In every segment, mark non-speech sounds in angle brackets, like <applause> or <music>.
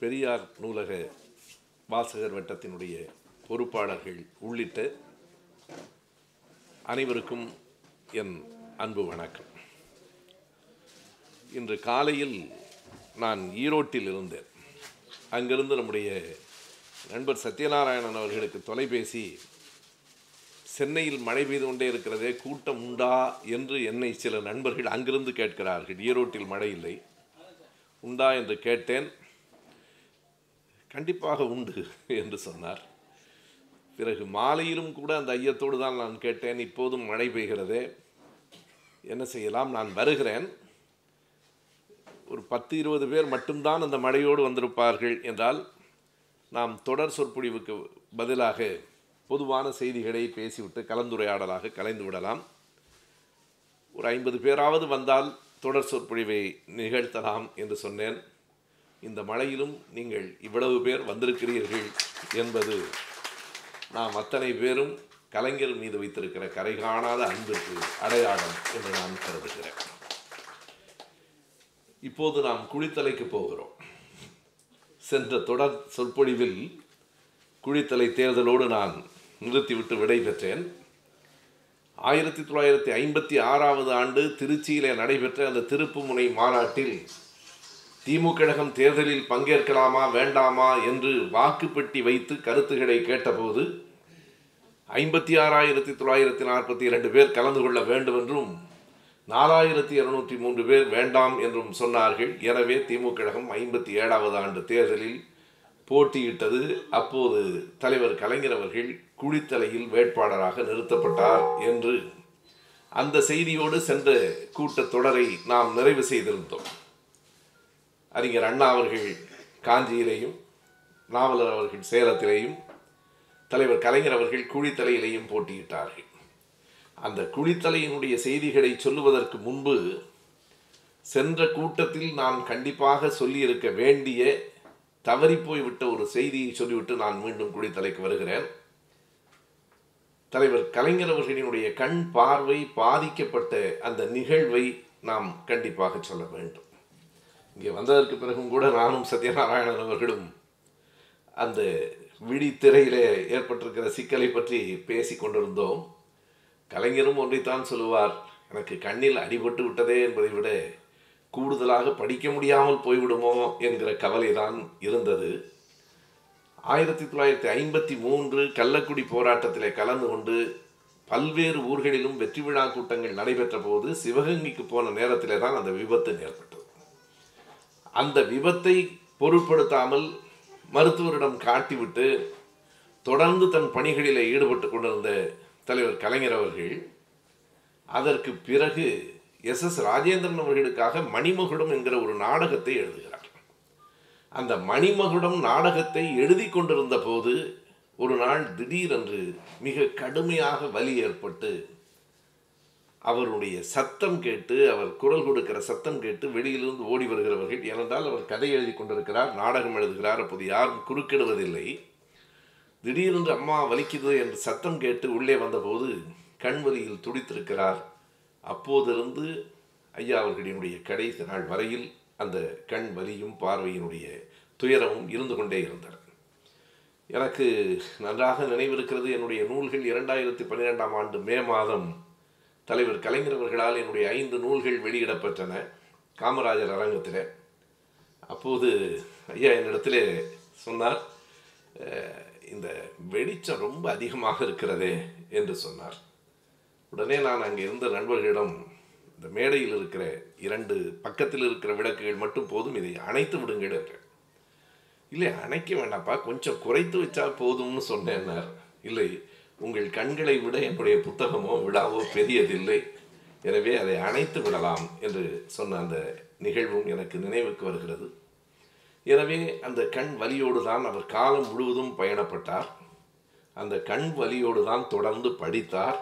பெரியார் நூலக வாசகர் வட்டத்தினுடைய பொறுப்பாளர்கள் உள்ளிட்ட அனைவருக்கும் என் அன்பு வணக்கம். இன்று காலையில் நான் ஈரோட்டில் இருந்தேன். அங்கிருந்து நம்முடைய நண்பர் சத்யநாராயணன் அவர்களுக்கு தொலைபேசி சென்னையில் மழை பெய்து கொண்டே இருக்கிறதே கூட்டம் உண்டா? என்று என்னை சில நண்பர்கள் அங்கிருந்து கேட்கிறார்கள். ஈரோட்டில் மழை இல்லை. உண்டா? என்று கேட்டேன். கண்டிப்பாக உண்டு என்று சொன்னார். பிறகு மாலையிலும் கூட அந்த ஐயத்தோடு தான் நான் கேட்டேன் இப்போதும் மழை பெய்கிறதே. என்ன செய்யலாம்? நான் வருகிறேன். ஒரு பத்து இருபது பேர் மட்டும்தான் அந்த மழையோடு வந்திருப்பார்கள் என்றால் நாம் தொடர் சொற்பொழிவுக்கு பதிலாக பொதுவான செய்திகளை பேசிவிட்டு கலந்துரையாடலாக கலைந்து விடலாம். ஒரு ஐம்பது பேராவது வந்தால் தொடர் சொற்பொழிவை நிகழ்த்தலாம் என்று சொன்னேன். இந்த மழையிலும் நீங்கள் இவ்வளவு பேர் வந்திருக்கிறீர்கள் என்பது நாம் அத்தனை பேரும் கலைஞர் மீது வைத்திருக்கிற கரை காணாத அன்பிற்கு அடையாளம் என்று நான் கருதுகிறேன். இப்போது நாம் குளித்தலைக்கு போகிறோம். சென்ற தொடர் சொற்பொழிவில் குழித்தலை தேர்தலோடு நான் நிறுத்திவிட்டு விடை பெற்றேன். ஆயிரத்தி தொள்ளாயிரத்தி ஐம்பத்தி ஆறாவது ஆண்டு திருச்சியிலே நடைபெற்ற அந்த திருப்புமுனை மாநாட்டில் திமுக கழகம் தேர்தலில் பங்கேற்கலாமா வேண்டாமா என்று வாக்குப்பெட்டி வைத்து கருத்துக்களை கேட்டபோது ஐம்பத்தி ஆறாயிரத்தி தொள்ளாயிரத்தி நாற்பத்தி இரண்டு பேர் கலந்து கொள்ள வேண்டும் என்றும் நாலாயிரத்தி இருநூற்றி மூன்று பேர் வேண்டாம் என்றும் சொன்னார்கள். எனவே திமுக கழகம் ஐம்பத்தி ஏழாவது ஆண்டு தேர்தலில் போட்டியிட்டது. அப்போது தலைவர் கலைஞர் அவர்கள் குழித்தலையில் வேட்பாளராக நிறுத்தப்பட்டார் என்று அந்த செய்தியோடு சென்ற கூட்டத் தொடரை நாம் நிறைவு செய்திருந்தோம். அறிஞர் அண்ணா அவர்கள் காஞ்சியிலேயும் நாவலர் அவர்கள் சேலத்திலேயும் தலைவர் கலைஞர் அவர்கள் குழித்தலையிலேயும் போட்டியிட்டார்கள். அந்த குழித்தலையினுடைய செய்திகளை சொல்லுவதற்கு முன்பு சென்ற கூட்டத்தில் நான் கண்டிப்பாக சொல்லியிருக்க வேண்டிய தவறிப்போய்விட்ட ஒரு செய்தியை சொல்லிவிட்டு நான் மீண்டும் குழித்தலைக்கு வருகிறேன். தலைவர் கலைஞர் அவர்களினுடைய கண் பார்வை பாதிக்கப்பட்ட அந்த நிகழ்வை நாம் கண்டிப்பாக சொல்ல வேண்டும். இங்கே வந்ததற்கு பிறகும் கூட நானும் சத்யநாராயணன் அவர்களும் அந்த விழித்திரையிலே ஏற்பட்டிருக்கிற சிக்கலை பற்றி பேசி கொண்டிருந்தோம். கலைஞரும் ஒன்றைத்தான் சொல்லுவார் எனக்கு கண்ணில் அடிபட்டு விட்டதே என்பதை விட கூடுதலாக படிக்க முடியாமல் போய்விடுமோ என்கிற கவலை தான் இருந்தது. ஆயிரத்தி தொள்ளாயிரத்தி ஐம்பத்தி மூன்று கள்ளக்குடி போராட்டத்திலே கலந்து கொண்டு பல்வேறு ஊர்களிலும் வெற்றி விழா கூட்டங்கள் நடைபெற்ற போது சிவகங்கைக்கு போன நேரத்திலே தான் அந்த விபத்து ஏற்பட்டது. அந்த விபத்தை பொருட்படுத்தாமல் மருத்துவரிடம் காட்டிவிட்டு தொடர்ந்து தன் பணிகளில் ஈடுபட்டு கொண்டிருந்த தலைவர் கலைஞர் அவர்கள் அதற்கு பிறகு எஸ் எஸ் ராஜேந்திரன் அவர்களுக்காக மணிமகுடம் என்கிற ஒரு நாடகத்தை எழுதுகிறார். அந்த மணிமகுடம் நாடகத்தை எழுதி கொண்டிருந்த போது ஒரு நாள் திடீரென்று மிக கடுமையாக வலி ஏற்பட்டு அவருடைய சத்தம் கேட்டு அவர் குரல் கொடுக்கிற சத்தம் கேட்டு வெளியிலிருந்து ஓடி வருகிறவர்கள். ஏனென்றால் அவர் கதை எழுதி கொண்டிருக்கிறார் நாடகம் எழுதுகிறார் அப்போது யாரும் குறுக்கிடுவதில்லை. திடீரென்று அம்மா வலிக்குது என்று சத்தம் கேட்டு உள்ளே வந்தபோது கண் வலியில் துடித்திருக்கிறார். அப்போதிருந்து ஐயா அவர்களினுடைய கடைசி நாள் வரையில் அந்த கண் வலியும் பார்வையினுடைய துயரமும் இருந்து கொண்டே இருந்தன. எனக்கு நன்றாக நினைவிருக்கிறது என்னுடைய நூல்கள் இரண்டாயிரத்தி பன்னிரெண்டாம் ஆண்டு மே மாதம் தலைவர் கலைஞர் அவர்களால் என்னுடைய ஐந்து நூல்கள் வெளியிடப்பட்டன. காமராஜர் அரங்கத்தில். அப்போது ஐயா என்னிடத்தில் சொன்னார் இந்த வெளிச்சம் ரொம்ப அதிகமாக இருக்கிறதே என்று சொன்னார். உடனே நான் அங்கே இருந்த நண்பர்களிடம் இந்த மேடையில் இருக்கிற இரண்டு பக்கத்தில் இருக்கிற விளக்குகள் மட்டும் போதும் இதை அணைத்து விடுங்கள் என்றேன். இல்லை அணைக்க வேண்டாப்பா கொஞ்சம் குறைத்து வச்சா போதும்னு சொன்னேன்னார். இல்லை உங்கள் கண்களை விட என்னுடைய புத்தகமோ விழாவோ பெரியதில்லை. எனவே அதை அணைத்து விடலாம் என்று சொன்ன அந்த நிகழ்வும் எனக்கு நினைவுக்கு வருகிறது. எனவே அந்த கண் வலியோடு தான் அவர் காலம் முழுவதும் பயணப்பட்டார். அந்த கண் வலியோடு தான் தொடர்ந்து படித்தார்.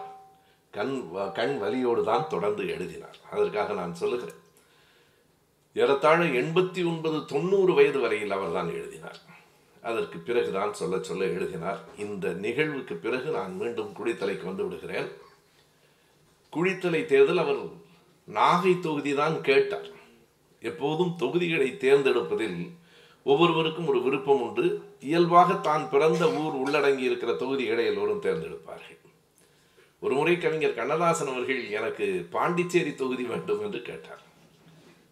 கண் கண் வலியோடு தான் தொடர்ந்து எழுதினார். அதற்காக நான் சொல்லுகிறேன். ஏறத்தாழ எண்பத்தி ஒன்பது தொண்ணூறு வயது வரையில் அவர் தான் எழுதினார். அதற்கு பிறகு தான் சொல்ல சொல்ல எழுதினார் இந்த நிகழ்வுக்கு பிறகு நான் மீண்டும் குடித்தலைக்கு வந்து விடுகிறேன். குழித்தலை தேர்தல் அவர் நாகை தொகுதி தான் கேட்டார். எப்போதும் தொகுதிகளை தேர்ந்தெடுப்பதில் ஒவ்வொருவருக்கும் ஒரு விருப்பம் உண்டு. இயல்பாக தான் பிறந்த ஊர் உள்ளடங்கி இருக்கிற தொகுதிகளை எல்லோரும் தேர்ந்தெடுப்பார்கள். ஒரு முறை கவிஞர் கண்ணதாசன் அவர்கள் எனக்கு பாண்டிச்சேரி தொகுதி வேண்டும் என்று கேட்டார்.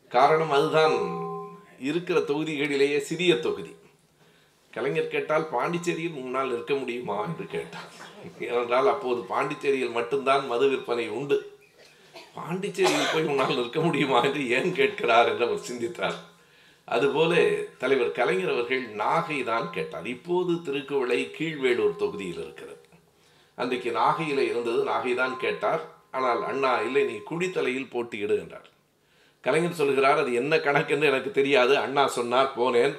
காரணம் அதுதான். இருக்கிற தொகுதிகளிலேயே சிறிய தொகுதி. கலைஞர் கேட்டால் பாண்டிச்சேரியில் முன்னால் இருக்க முடியுமா என்று கேட்டார். ஏனென்றால் அப்போது பாண்டிச்சேரியில் மட்டும்தான் மது விற்பனை உண்டு. பாண்டிச்சேரியில் போய் முன்னால் நிற்க முடியுமா என்று ஏன் கேட்கிறார் என்று அவர் சிந்தித்தார். அதுபோல தலைவர் கலைஞர் அவர்கள் நாகை தான் கேட்டார். இப்போது திருக்குவளை கீழ்வேலூர் தொகுதியில் இருக்கிறது. அன்றைக்கு நாகையில் இருந்தது நாகை தான் கேட்டார். ஆனால் அண்ணா இல்லை நீ குடித்தலையில் போட்டியிடு என்றார். கலைஞர் சொல்கிறார் அது என்ன கணக்கென்று எனக்கு தெரியாது. அண்ணா சொன்னார் போனேன்.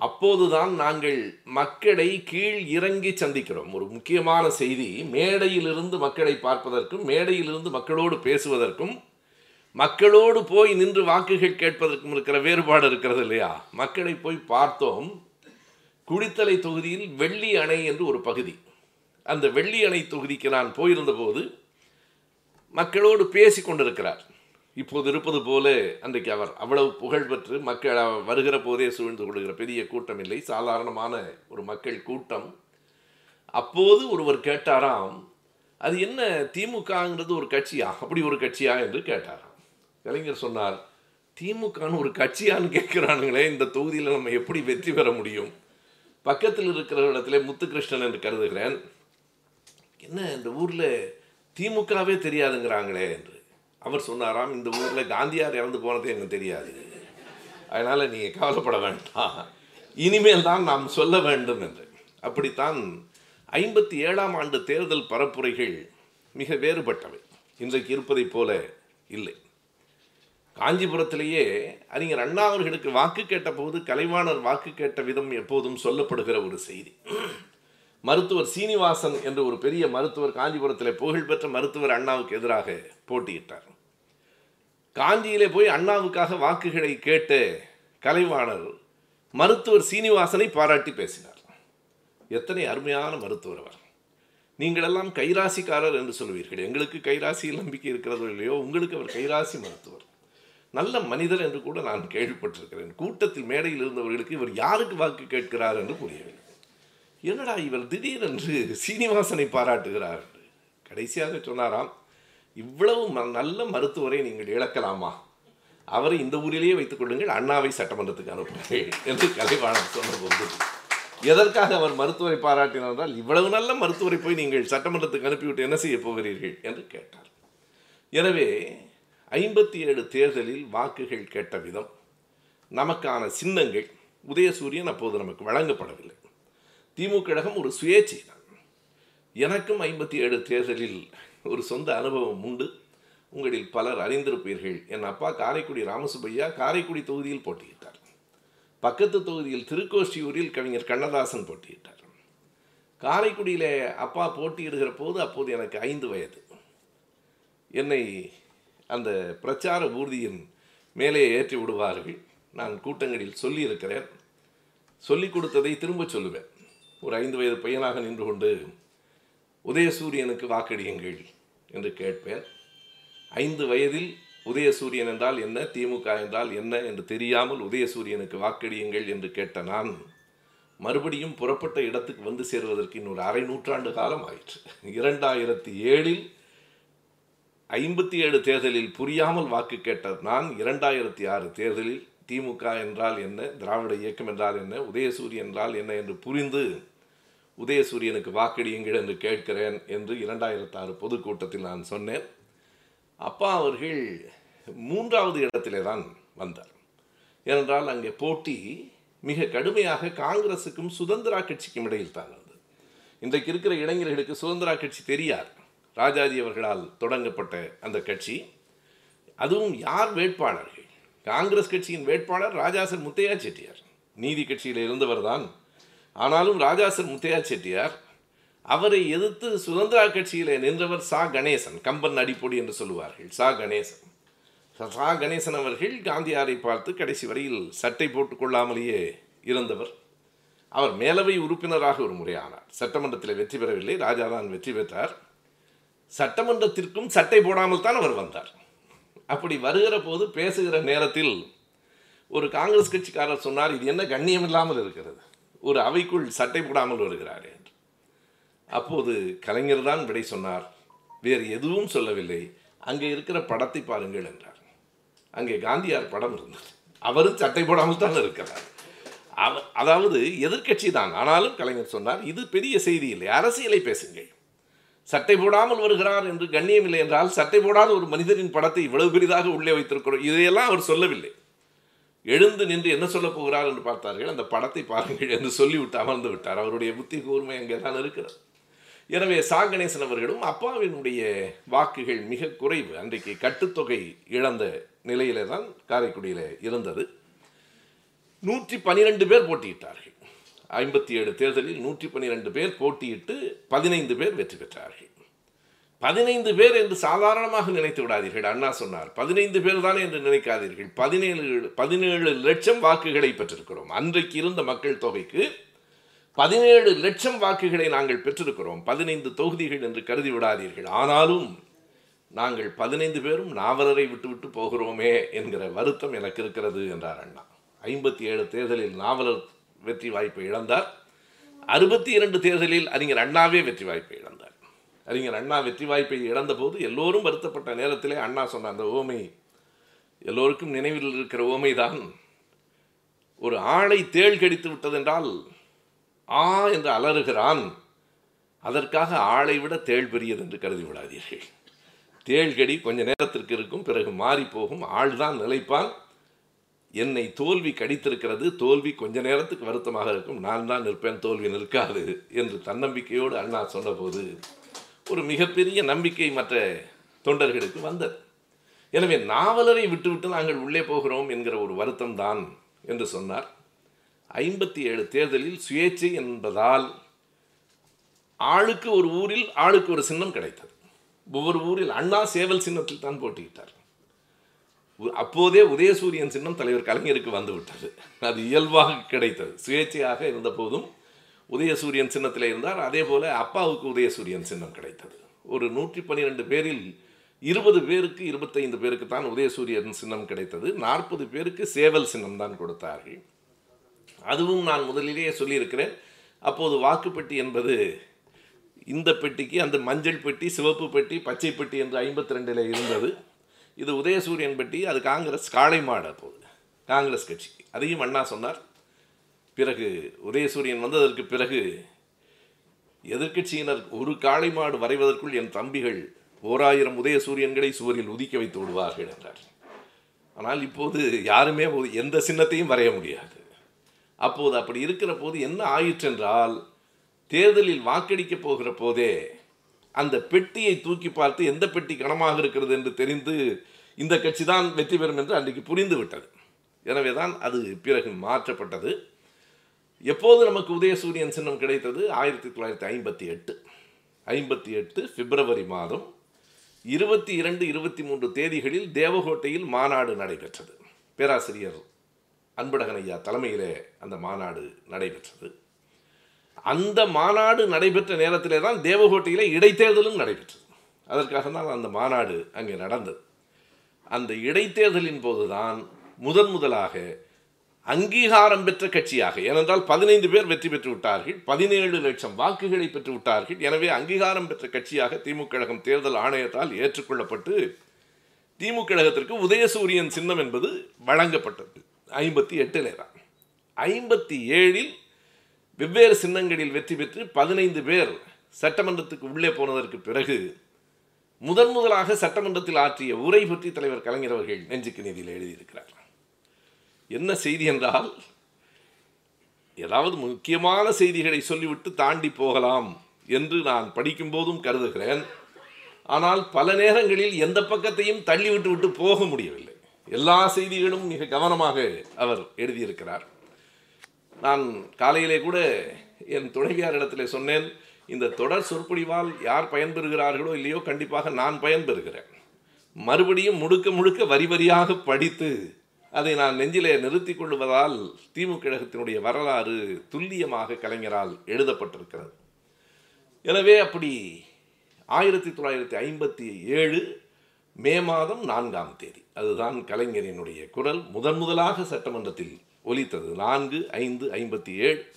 அப்போதுதான் நாங்கள் மக்களை கீழ் இறங்கி சந்திக்கிறோம். ஒரு முக்கியமான செய்தி மேடையிலிருந்து மக்களை பார்ப்பதற்கும் மேடையிலிருந்து மக்களோடு பேசுவதற்கும் மக்களோடு போய் நின்று வாக்குகள் கேட்பதற்கும் இருக்கிற வேறுபாடு இருக்கிறது இல்லையா? மக்களை போய் பார்த்தோம். குடித்தலை தொகுதியில் வெள்ளி அணை என்று ஒரு பகுதி. அந்த வெள்ளி அணை தொகுதிக்கு நான் போயிருந்தபோது மக்களோடு பேசி கொண்டிருக்கிறார். இப்போது இருப்பது போல அன்றைக்கு அவர் அவ்வளவு புகழ் பெற்று மக்கள் அவர் வருகிற போதே சூழ்ந்து கொள்கிற பெரிய கூட்டம் இல்லை. சாதாரணமான ஒரு மக்கள் கூட்டம். அப்போது ஒருவர் கேட்டாராம் அது என்ன திமுகங்கிறது ஒரு கட்சியா? அப்படி ஒரு கட்சியா? என்று கேட்டாராம். கலைஞர் சொன்னார் திமுகன்னு ஒரு கட்சியான்னு கேட்குறானுங்களே இந்த தொகுதியில் நம்ம எப்படி வெற்றி பெற முடியும்? பக்கத்தில் இருக்கிற இடத்துல முத்துகிருஷ்ணன் என்று கருதுகிறேன். என்ன இந்த ஊரில் திமுகவே தெரியாதுங்கிறாங்களே என்று. அவர் சொன்னாராம் இந்த ஊரில் காந்தியார் இறந்து போனது எனக்கு தெரியாது. அதனால் நீங்கள் கவலைப்பட வேண்டாம். இனிமேல் தான் நாம் சொல்ல வேண்டும் என்று. அப்படித்தான் ஐம்பத்தி ஏழாம் ஆண்டு தேர்தல் பரப்புரைகள் மிக வேறுபட்டவை. இன்றைக்கு இருப்பதைப் போல இல்லை. காஞ்சிபுரத்திலேயே அறிஞர் அண்ணா அவர்களுக்கு வாக்கு கேட்டபோது கலைவாணர் வாக்கு கேட்ட விதம் எப்போதும் சொல்லப்படுகிற ஒரு செய்தி. மருத்துவர் சீனிவாசன் என்ற ஒரு பெரிய மருத்துவர் காஞ்சிபுரத்தில் புகழ்பெற்ற மருத்துவர் அண்ணாவுக்கு எதிராக போட்டியிட்டார். காஞ்சியிலே போய் அண்ணாவுக்காக வாக்குகளை கேட்டு கலைவாணர் மருத்துவர் சீனிவாசனை பாராட்டி பேசினார். எத்தனை அருமையான மருத்துவர் அவர். நீங்களெல்லாம் கைராசிக்காரர் என்று சொல்வீர்கள் எங்களுக்கு கைராசியில் நம்பிக்கை இருக்கிறதோ இல்லையோ உங்களுக்கு அவர் கைராசி மருத்துவர். நல்ல மனிதர் என்று கூட நான் கேள்விப்பட்டிருக்கிறேன். கூட்டத்தில் மேடையில் இருந்தவர்களுக்கு இவர் யாருக்கு வாக்கு கேட்கிறார் என்று புரியவில்லை. என்னடா இவர் திடீரென்று சீனிவாசனை பாராட்டுகிறார்? என்று கடைசியாக சொன்னாராம் இவ்வளவு ம- நல்ல மருத்துவரை நீங்கள் இழக்கலாமா? அவரை இந்த ஊரிலேயே வைத்துக் கொள்ளுங்கள் அண்ணாவை சட்டமன்றத்துக்கு அனுப்புங்கள் என்று கலைவாணர் சொன்னபோது எதற்காக அவர் மருத்துவரை பாராட்டினார் என்றால் இவ்வளவு நல்ல மருத்துவரை போய் நீங்கள் சட்டமன்றத்துக்கு அனுப்பிவிட்டு என்ன செய்ய போகிறீர்கள்? என்று கேட்டார். எனவே ஐம்பத்தி ஏழு தேர்தலில் வாக்குகள் கேட்ட விதம் நமக்கான சின்னங்கள் உதயசூரியன் அப்போது நமக்கு வழங்கப்படவில்லை. திமுக கழகம் ஒரு சுயேட்சை தான் எனக்கும் ஐம்பத்தி ஏழு தேர்தலில் ஒரு சொந்த அனுபவம் உண்டு. உங்களில் பலர் அறிந்திருப்பீர்கள். என் அப்பா காரைக்குடி ராமசுப்பையா காரைக்குடி தொகுதியில் போட்டியிட்டார். பக்கத்து தொகுதியில் திருக்கோஷ்டியூரில் கவிஞர் கண்ணதாசன் போட்டியிட்டார். காரைக்குடியிலே அப்பா போட்டியிடுகிற போது அப்போது எனக்கு ஐந்து வயது. என்னை அந்த பிரச்சார ஊர்தியின் மேலே ஏற்றி விடுவார்கள். நான் கூட்டங்களில் சொல்லியிருக்கிறேன். சொல்லிக் கொடுத்ததை திரும்ப சொல்லுவேன். ஒரு ஐந்து வயது பையனாக நின்று கொண்டு உதயசூரியனுக்கு வாக்களியுங்கள் என்று கேட்பேன். ஐந்து வயதில் உதயசூரியன் என்றால் என்ன? திமுக என்றால் என்ன? என்று தெரியாமல் உதயசூரியனுக்கு வாக்களியுங்கள் என்று கேட்ட நான் மறுபடியும் புறப்பட்ட இடத்துக்கு வந்து சேருவதற்கு இன்னொரு அரை நூற்றாண்டு காலம் ஆயிற்று. இரண்டாயிரத்தி ஏழில் ஐம்பத்தி ஏழு தேர்தலில் புரியாமல் வாக்கு கேட்ட நான் இரண்டாயிரத்தி ஆறு தேர்தலில் திமுக என்றால் என்ன? திராவிட இயக்கம் என்றால் என்ன? உதயசூரியன் என்றால் என்ன? என்று புரிந்து உதயசூரியனுக்கு வாக்களியுங்கள் என்று கேட்கிறேன் என்று இரண்டாயிரத்தாறு பொதுக்கூட்டத்தில் நான் சொன்னேன். அப்பா அவர்கள் மூன்றாவது இடத்திலே தான் வந்தார். ஏனென்றால் அங்கே போட்டி மிக கடுமையாக காங்கிரசுக்கும் சுதந்திரா கட்சிக்கும் இடையில் தான் வந்தது இன்றைக்கு இருக்கிற இளைஞர்களுக்கு சுதந்திரா கட்சி தெரியாது ராஜாஜி அவர்களால் தொடங்கப்பட்ட அந்த கட்சி. அதுவும் யார் வேட்பாளர்கள்? காங்கிரஸ் கட்சியின் வேட்பாளர் ராஜாசர் முத்தையா செட்டியார். நீதி கட்சியில் இருந்தவர் தான் ஆனாலும் ராஜாசர் முத்தையா செட்டியார் அவரை எதிர்த்து சுதந்திரா கட்சியிலே நின்றவர் சா. கணேசன் கம்பன் அடிப்பொடி என்று சொல்லுவார்கள். சா. கணேசன். சா. கணேசன் அவர்கள் காந்தியாரை பார்த்து கடைசி வரையில் சட்டை போட்டுக் கொள்ளாமலேயே இருந்தவர். அவர் மேலவை உறுப்பினராக ஒரு முறை ஆனார் சட்டமன்றத்தில் வெற்றி பெறவில்லை. ராஜாதான் வெற்றி பெற்றார். சட்டமன்றத்திற்கும் சட்டை போடாமல் தான் அவர் வந்தார். அப்படி வருகிற போது பேசுகிற நேரத்தில் ஒரு காங்கிரஸ் கட்சிக்காரர் சொன்னார் இது என்ன கண்ணியம் இல்லாமல் இருக்கிறது? ஒரு அவைக்குள் சட்டை போடாமல் வருகிறார் என்று. அப்போது கலைஞர் தான் விடை சொன்னார் வேறு எதுவும் சொல்லவில்லை. அங்கே இருக்கிற படத்தை பாருங்கள் என்றார். அங்கே காந்தியார் படம் இருந்தது. அவரும் சட்டை போடாமல் தான் இருக்கிறார். அவ அதாவது எதிர்க்கட்சி தான். ஆனாலும் கலைஞர் சொன்னார் இது பெரிய செய்தி இல்லை. அரசியலை பேசுங்கள். சட்டை போடாமல் வருகிறார் என்று கண்ணியமில்லை என்றால் சட்டை போடாத ஒரு மனிதரின் படத்தை இவ்வளவு பெரிதாக உள்ளே வைத்திருக்கிறோம். இதையெல்லாம் அவர் சொல்லவில்லை. எழுந்து நின்று என்ன சொல்ல போகிறார் என்று பார்த்தார்கள். அந்த படத்தை பாருங்கள் என்று சொல்லிவிட்டு அமர்ந்து விட்டார். அவருடைய புத்தி கூர்மை அங்கே தான் இருக்கிறது. எனவே சா. கணேசன் அவர்களும் அப்பாவினுடைய வாக்குகள் மிக குறைவு. அன்றைக்கு கட்டுத்தொகை இழந்த நிலையிலே தான் காரைக்குடியில் இருந்தது. நூற்றி பனிரெண்டு பேர் போட்டியிட்டார்கள். ஐம்பத்தி ஏழு தேர்தலில் நூற்றி பன்னிரெண்டு பேர் போட்டியிட்டு பதினைந்து பேர் வெற்றி பெற்றார்கள். பதினைந்து பேர் என்று சாதாரணமாக நினைத்து விடாதீர்கள். அண்ணா சொன்னார் பதினைந்து பேர் தானே என்று நினைக்காதீர்கள். பதினேழு பதினேழு லட்சம் வாக்குகளை பெற்றிருக்கிறோம். அன்றைக்கு இருந்த மக்கள் தொகைக்கு பதினேழு லட்சம் வாக்குகளை நாங்கள் பெற்றிருக்கிறோம். பதினைந்து தொகுதிகள் என்று கருதி விடாதீர்கள். ஆனாலும் நாங்கள் பதினைந்து பேரும் நாவலரை விட்டுவிட்டு போகிறோமே என்கிற வருத்தம் எனக்கு இருக்கிறது என்றார் அண்ணா. ஐம்பத்தி ஏழு தேர்தலில் நாவலர் வெற்றி வாய்ப்பை இழந்தார். அறுபத்தி இரண்டு தேர்தலில் அறிஞர் அண்ணாவே வெற்றி வாய்ப்பை இழந்தார். அறிஞர் அண்ணா வெற்றி வாய்ப்பை இழந்தபோது எல்லோரும் வருத்தப்பட்ட நேரத்திலே அண்ணா சொன்ன அந்த ஓமை எல்லோருக்கும் நினைவில் இருக்கிற ஓமை தான் ஒரு ஆளை தேள் கடித்து விட்டதென்றால் ஆ என்று அலறுகிறான். அதற்காக ஆளை விட தேள் பெரியது என்று கருதி விடாதீர்கள். தேள்கடி கொஞ்ச நேரத்திற்கு இருக்கும் பிறகு மாறி போகும். ஆள்தான் நிலைப்பான். என்னை தோல்வி கடித்திருக்கிறது தோல்வி கொஞ்ச நேரத்துக்கு வருத்தமாக இருக்கும். நான் தான் நிற்பேன் தோல்வி நிற்காது என்று தன்னம்பிக்கையோடு அண்ணா சொன்னபோது ஒரு மிகப்பெரிய நம்பிக்கை மற்ற தொண்டர்களுக்கு வந்தது. எனவே நாவலரை விட்டுவிட்டு நாங்கள் உள்ளே போகிறோம் என்கிற ஒரு வருத்தம் தான் என்று சொன்னார். ஐம்பத்தி ஏழு தேர்தலில் சுயேட்சை என்பதால் ஆளுக்கு ஒரு ஊரில் ஆளுக்கு ஒரு சின்னம் கிடைத்தது. ஒவ்வொரு ஊரில் அண்ணா சேவல் சின்னத்தில் தான் போட்டியிட்டார். அப்போதே உதயசூரியன் சின்னம் தலைவர் கலைஞருக்கு வந்துவிட்டது அது இயல்பாக கிடைத்தது. சுயேட்சையாக இருந்த போதும் உதயசூரியன் சின்னத்தில் இருந்தார். அதே போல் அப்பாவுக்கு உதயசூரியன் சின்னம் கிடைத்தது. ஒரு நூற்றி பன்னிரெண்டு பேரில் இருபது பேருக்கு இருபத்தைந்து பேருக்கு தான் உதயசூரியன் சின்னம் கிடைத்தது. நாற்பது பேருக்கு சேவல் சின்னம் தான் கொடுத்தார்கள். அதுவும் நான் முதலிலேயே சொல்லியிருக்கிறேன். அப்போது வாக்குப்பெட்டி என்பது இந்த பெட்டிக்கு அந்த மஞ்சள் பெட்டி சிவப்பு பெட்டி பச்சை பெட்டி என்று ஐம்பத்தி ரெண்டில் இருந்தது. இது உதயசூரியன் பெட்டி அது காங்கிரஸ் காளை மாடு அப்போது காங்கிரஸ் கட்சி. அதையும் அண்ணா சொன்னார். பிறகு உதயசூரியன் வந்ததற்கு பிறகு எதிர்க்கட்சியினர் ஒரு காளை மாடு வரைவதற்குள் என் தம்பிகள் ஓராயிரம் உதயசூரியன்களை சுவரில் உதிக்க வைத்து விடுவார்கள் என்றார். ஆனால் இப்போது யாருமே எந்த சின்னத்தையும் வரைய முடியாது. அப்போது அப்படி இருக்கிற போது என்ன ஆயிற்றென்றால் தேர்தலில் வாக்களிக்க போகிற போதே அந்த பெட்டியை தூக்கி பார்த்து எந்த பெட்டி கனமாக இருக்கிறது என்று தெரிந்து இந்த கட்சி தான் வெற்றி பெறும் என்று அன்றைக்கு புரிந்து விட்டது எனவே தான் அது பிறகு மாற்றப்பட்டது. எப்போது நமக்கு உதயசூரியன் சின்னம் கிடைத்தது? ஆயிரத்தி தொள்ளாயிரத்தி ஐம்பத்தி எட்டு. ஐம்பத்தி எட்டு பிப்ரவரி மாதம் இருபத்தி இரண்டு இருபத்தி மூன்று தேதிகளில் தேவகோட்டையில் மாநாடு நடைபெற்றது. பேராசிரியர் அன்பழகன் ஐயா தலைமையிலே அந்த மாநாடு நடைபெற்றது. அந்த மாநாடு நடைபெற்ற நேரத்திலே தான் தேவகோட்டையிலே இடைத்தேர்தலும் நடைபெற்றது. அதற்காக தான் அந்த மாநாடு அங்கே நடந்தது. அந்த இடைத்தேர்தலின் போதுதான் முதன் முதலாக அங்கீகாரம் பெற்ற கட்சியாக. ஏனென்றால் பதினைந்து பேர் வெற்றி பெற்று விட்டார்கள் பதினேழு லட்சம் வாக்குகளை பெற்று விட்டார்கள் எனவே அங்கீகாரம் பெற்ற கட்சியாக திமுக கழகம் தேர்தல் ஆணையத்தால் ஏற்றுக்கொள்ளப்பட்டு திமுக கழகத்திற்கு உதயசூரியன் சின்னம் என்பது வழங்கப்பட்டது. ஐம்பத்தி எட்டிலே தான் ஐம்பத்தி ஏழில் வெவ்வேறு சின்னங்களில் வெற்றி பெற்று பதினைந்து பேர் சட்டமன்றத்துக்கு உள்ளே போனதற்கு பிறகு முதன் முதலாக சட்டமன்றத்தில் ஆற்றிய உரை பற்றி தலைவர் கலைஞர் அவர்கள் நெஞ்சுக்கு நீதியில் எழுதியிருக்கிறார். என்ன செய்தி என்றால் ஏதாவது முக்கியமான செய்திகளை சொல்லிவிட்டு தாண்டி போகலாம் என்று நான் படிக்கும்போதும் கருதுகிறேன். ஆனால் பல நேரங்களில் எந்த பக்கத்தையும் தள்ளிவிட்டு விட்டு போக முடியவில்லை. எல்லா செய்திகளும் மிக கவனமாக அவர் எழுதியிருக்கிறார். நான் காலையிலே கூட என் துணைவியாரிடத்தில் சொன்னேன் இந்த தொடர் சொற்பொழிவால் யார் பயன்பெறுகிறார்களோ இல்லையோ கண்டிப்பாக நான் பயன்பெறுகிறேன். மறுபடியும் முழுக்க முழுக்க வரி வரியாக படித்து அதை நான் நெஞ்சிலே நிறுத்தி கொள்வதால் திமுக கழகத்தினுடைய வரலாறு துல்லியமாக கலைஞரால் எழுதப்பட்டிருக்கிறது. எனவே அப்படி ஆயிரத்தி தொள்ளாயிரத்தி ஐம்பத்தி ஏழு மே மாதம் நான்காம் தேதி. அதுதான் கலைஞரினுடைய குரல். முதன் முதலாக சட்டமன்றத்தில் ஒலித்தது. நான்கு ஐந்து ஐம்பத்தி ஏழு.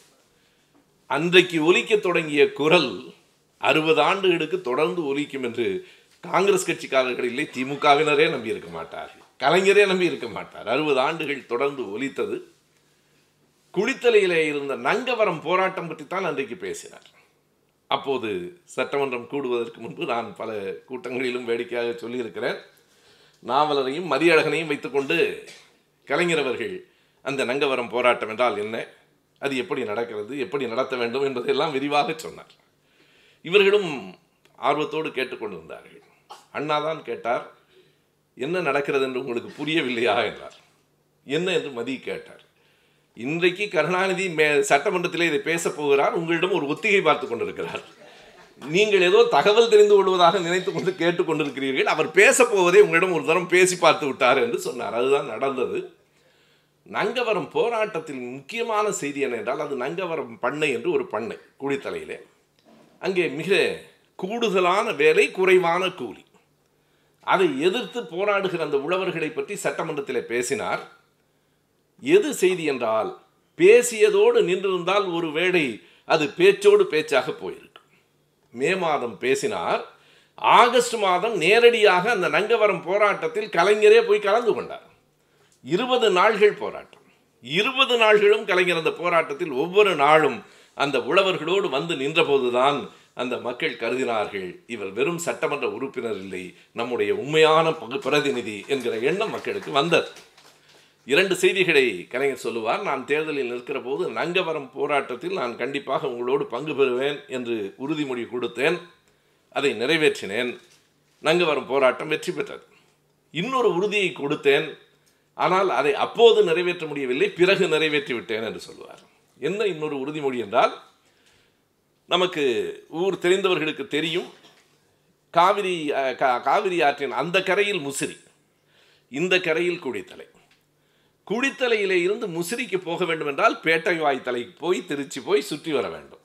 அன்றைக்கு ஒலிக்கத் தொடங்கிய குரல் அறுபது ஆண்டுகளுக்கு தொடர்ந்து ஒலிக்கும் என்று காங்கிரஸ் கட்சிக்காரர்கள் இல்லை திமுகவினரே நம்பியிருக்க மாட்டார்கள். கலைஞரே நம்பி இருக்க மாட்டார். அறுபது ஆண்டுகள் தொடர்ந்து ஒலித்தது. குளித்தலையிலே இருந்த நங்கவரம் போராட்டம் பற்றி தான் அன்றைக்கு பேசினார். அப்போது சட்டமன்றம் கூடுவதற்கு முன்பு நான் பல கூட்டங்களிலும் வேடிக்கையாக சொல்லியிருக்கிறேன். நாவலரையும் மதியழகனையும் வைத்துக்கொண்டு கலைஞர் அவர்கள் அந்த நங்கவரம் போராட்டம் என்றால் என்ன? அது எப்படி நடக்கிறது? எப்படி நடத்த வேண்டும் என்பதையெல்லாம் விரிவாக சொன்னார். இவர்களும் ஆர்வத்தோடு கேட்டுக்கொண்டிருந்தார்கள். அண்ணாதான் கேட்டார். என்ன நடக்கிறது என்று உங்களுக்கு புரியவில்லையா என்றார். என்ன என்று மதி கேட்டார். இன்றைக்கு கருணாநிதி மே சட்டமன்றத்திலே இதை பேசப் போகிறார். உங்களிடம் ஒரு ஒத்திகை பார்த்து கொண்டிருக்கிறார். நீங்கள் ஏதோ தகவல் தெரிந்து கொள்வதாக நினைத்து கொண்டு கேட்டுக்கொண்டிருக்கிறீர்கள் அவர் பேசப்போவதை உங்களிடம் ஒரு தரம் பேசி பார்த்து விட்டார் என்று சொன்னார். அதுதான் நடந்தது. நங்கவரம் போராட்டத்தில் முக்கியமான செய்தி என்ன என்றால் அது நங்கவரம் பண்ணை என்று ஒரு பண்ணை குடித்தலையிலே. அங்கே மிக கூடுதலான வேலை குறைவான கூலி. அதை எதிர்த்து போராடுகிற அந்த உழவர்களை பற்றி சட்டமன்றத்தில் பேசினார். எது செய்தி என்றால் பேசியதோடு நின்றிருந்தால் ஒரு வேளை அது பேச்சோடு பேச்சாக போயிருக்கும் மே மாதம் பேசினார். ஆகஸ்ட் மாதம் நேரடியாக அந்த நங்கவரம் போராட்டத்தில் கலைஞரே போய் கலந்து கொண்டார். இருபது நாள்கள் போராட்டம். இருபது நாள்களும் கலைஞர் அந்த போராட்டத்தில் ஒவ்வொரு நாளும் அந்த உழவர்களோடு வந்து நின்றபோதுதான் அந்த மக்கள் கருதினார்கள் இவர் வெறும் சட்டமன்ற உறுப்பினர் இல்லை நம்முடைய உண்மையான பகு பிரதிநிதி என்கிற எண்ணம் மக்களுக்கு வந்தது. இரண்டு செய்திகளை கலைஞர் சொல்லுவார். நான் தேர்தலில் நிற்கிற போது நங்கவரம் போராட்டத்தில் நான் கண்டிப்பாக உங்களோடு பங்கு பெறுவேன் என்று உறுதிமொழி கொடுத்தேன். அதை நிறைவேற்றினேன். நங்கவரம் போராட்டம் வெற்றி பெற்றது. இன்னொரு உறுதியை கொடுத்தேன். ஆனால் அதை அப்போது நிறைவேற்ற முடியவில்லை பிறகு நிறைவேற்றி விட்டேன் என்று சொல்லுவார். என்ன இன்னொரு உறுதிமொழி என்றால் நமக்கு ஊர் தெரிந்தவர்களுக்கு தெரியும். காவிரி கா- காவிரி ஆற்றின் அந்த கரையில் முசிறி இந்த கரையில் குடித்தலை. குடித்தலையிலே இருந்து முசிறிக்கு போக வேண்டும் என்றால் பேட்டை வாய்த்தலைக்கு போய் திருச்சி போய் சுற்றி வர வேண்டும்.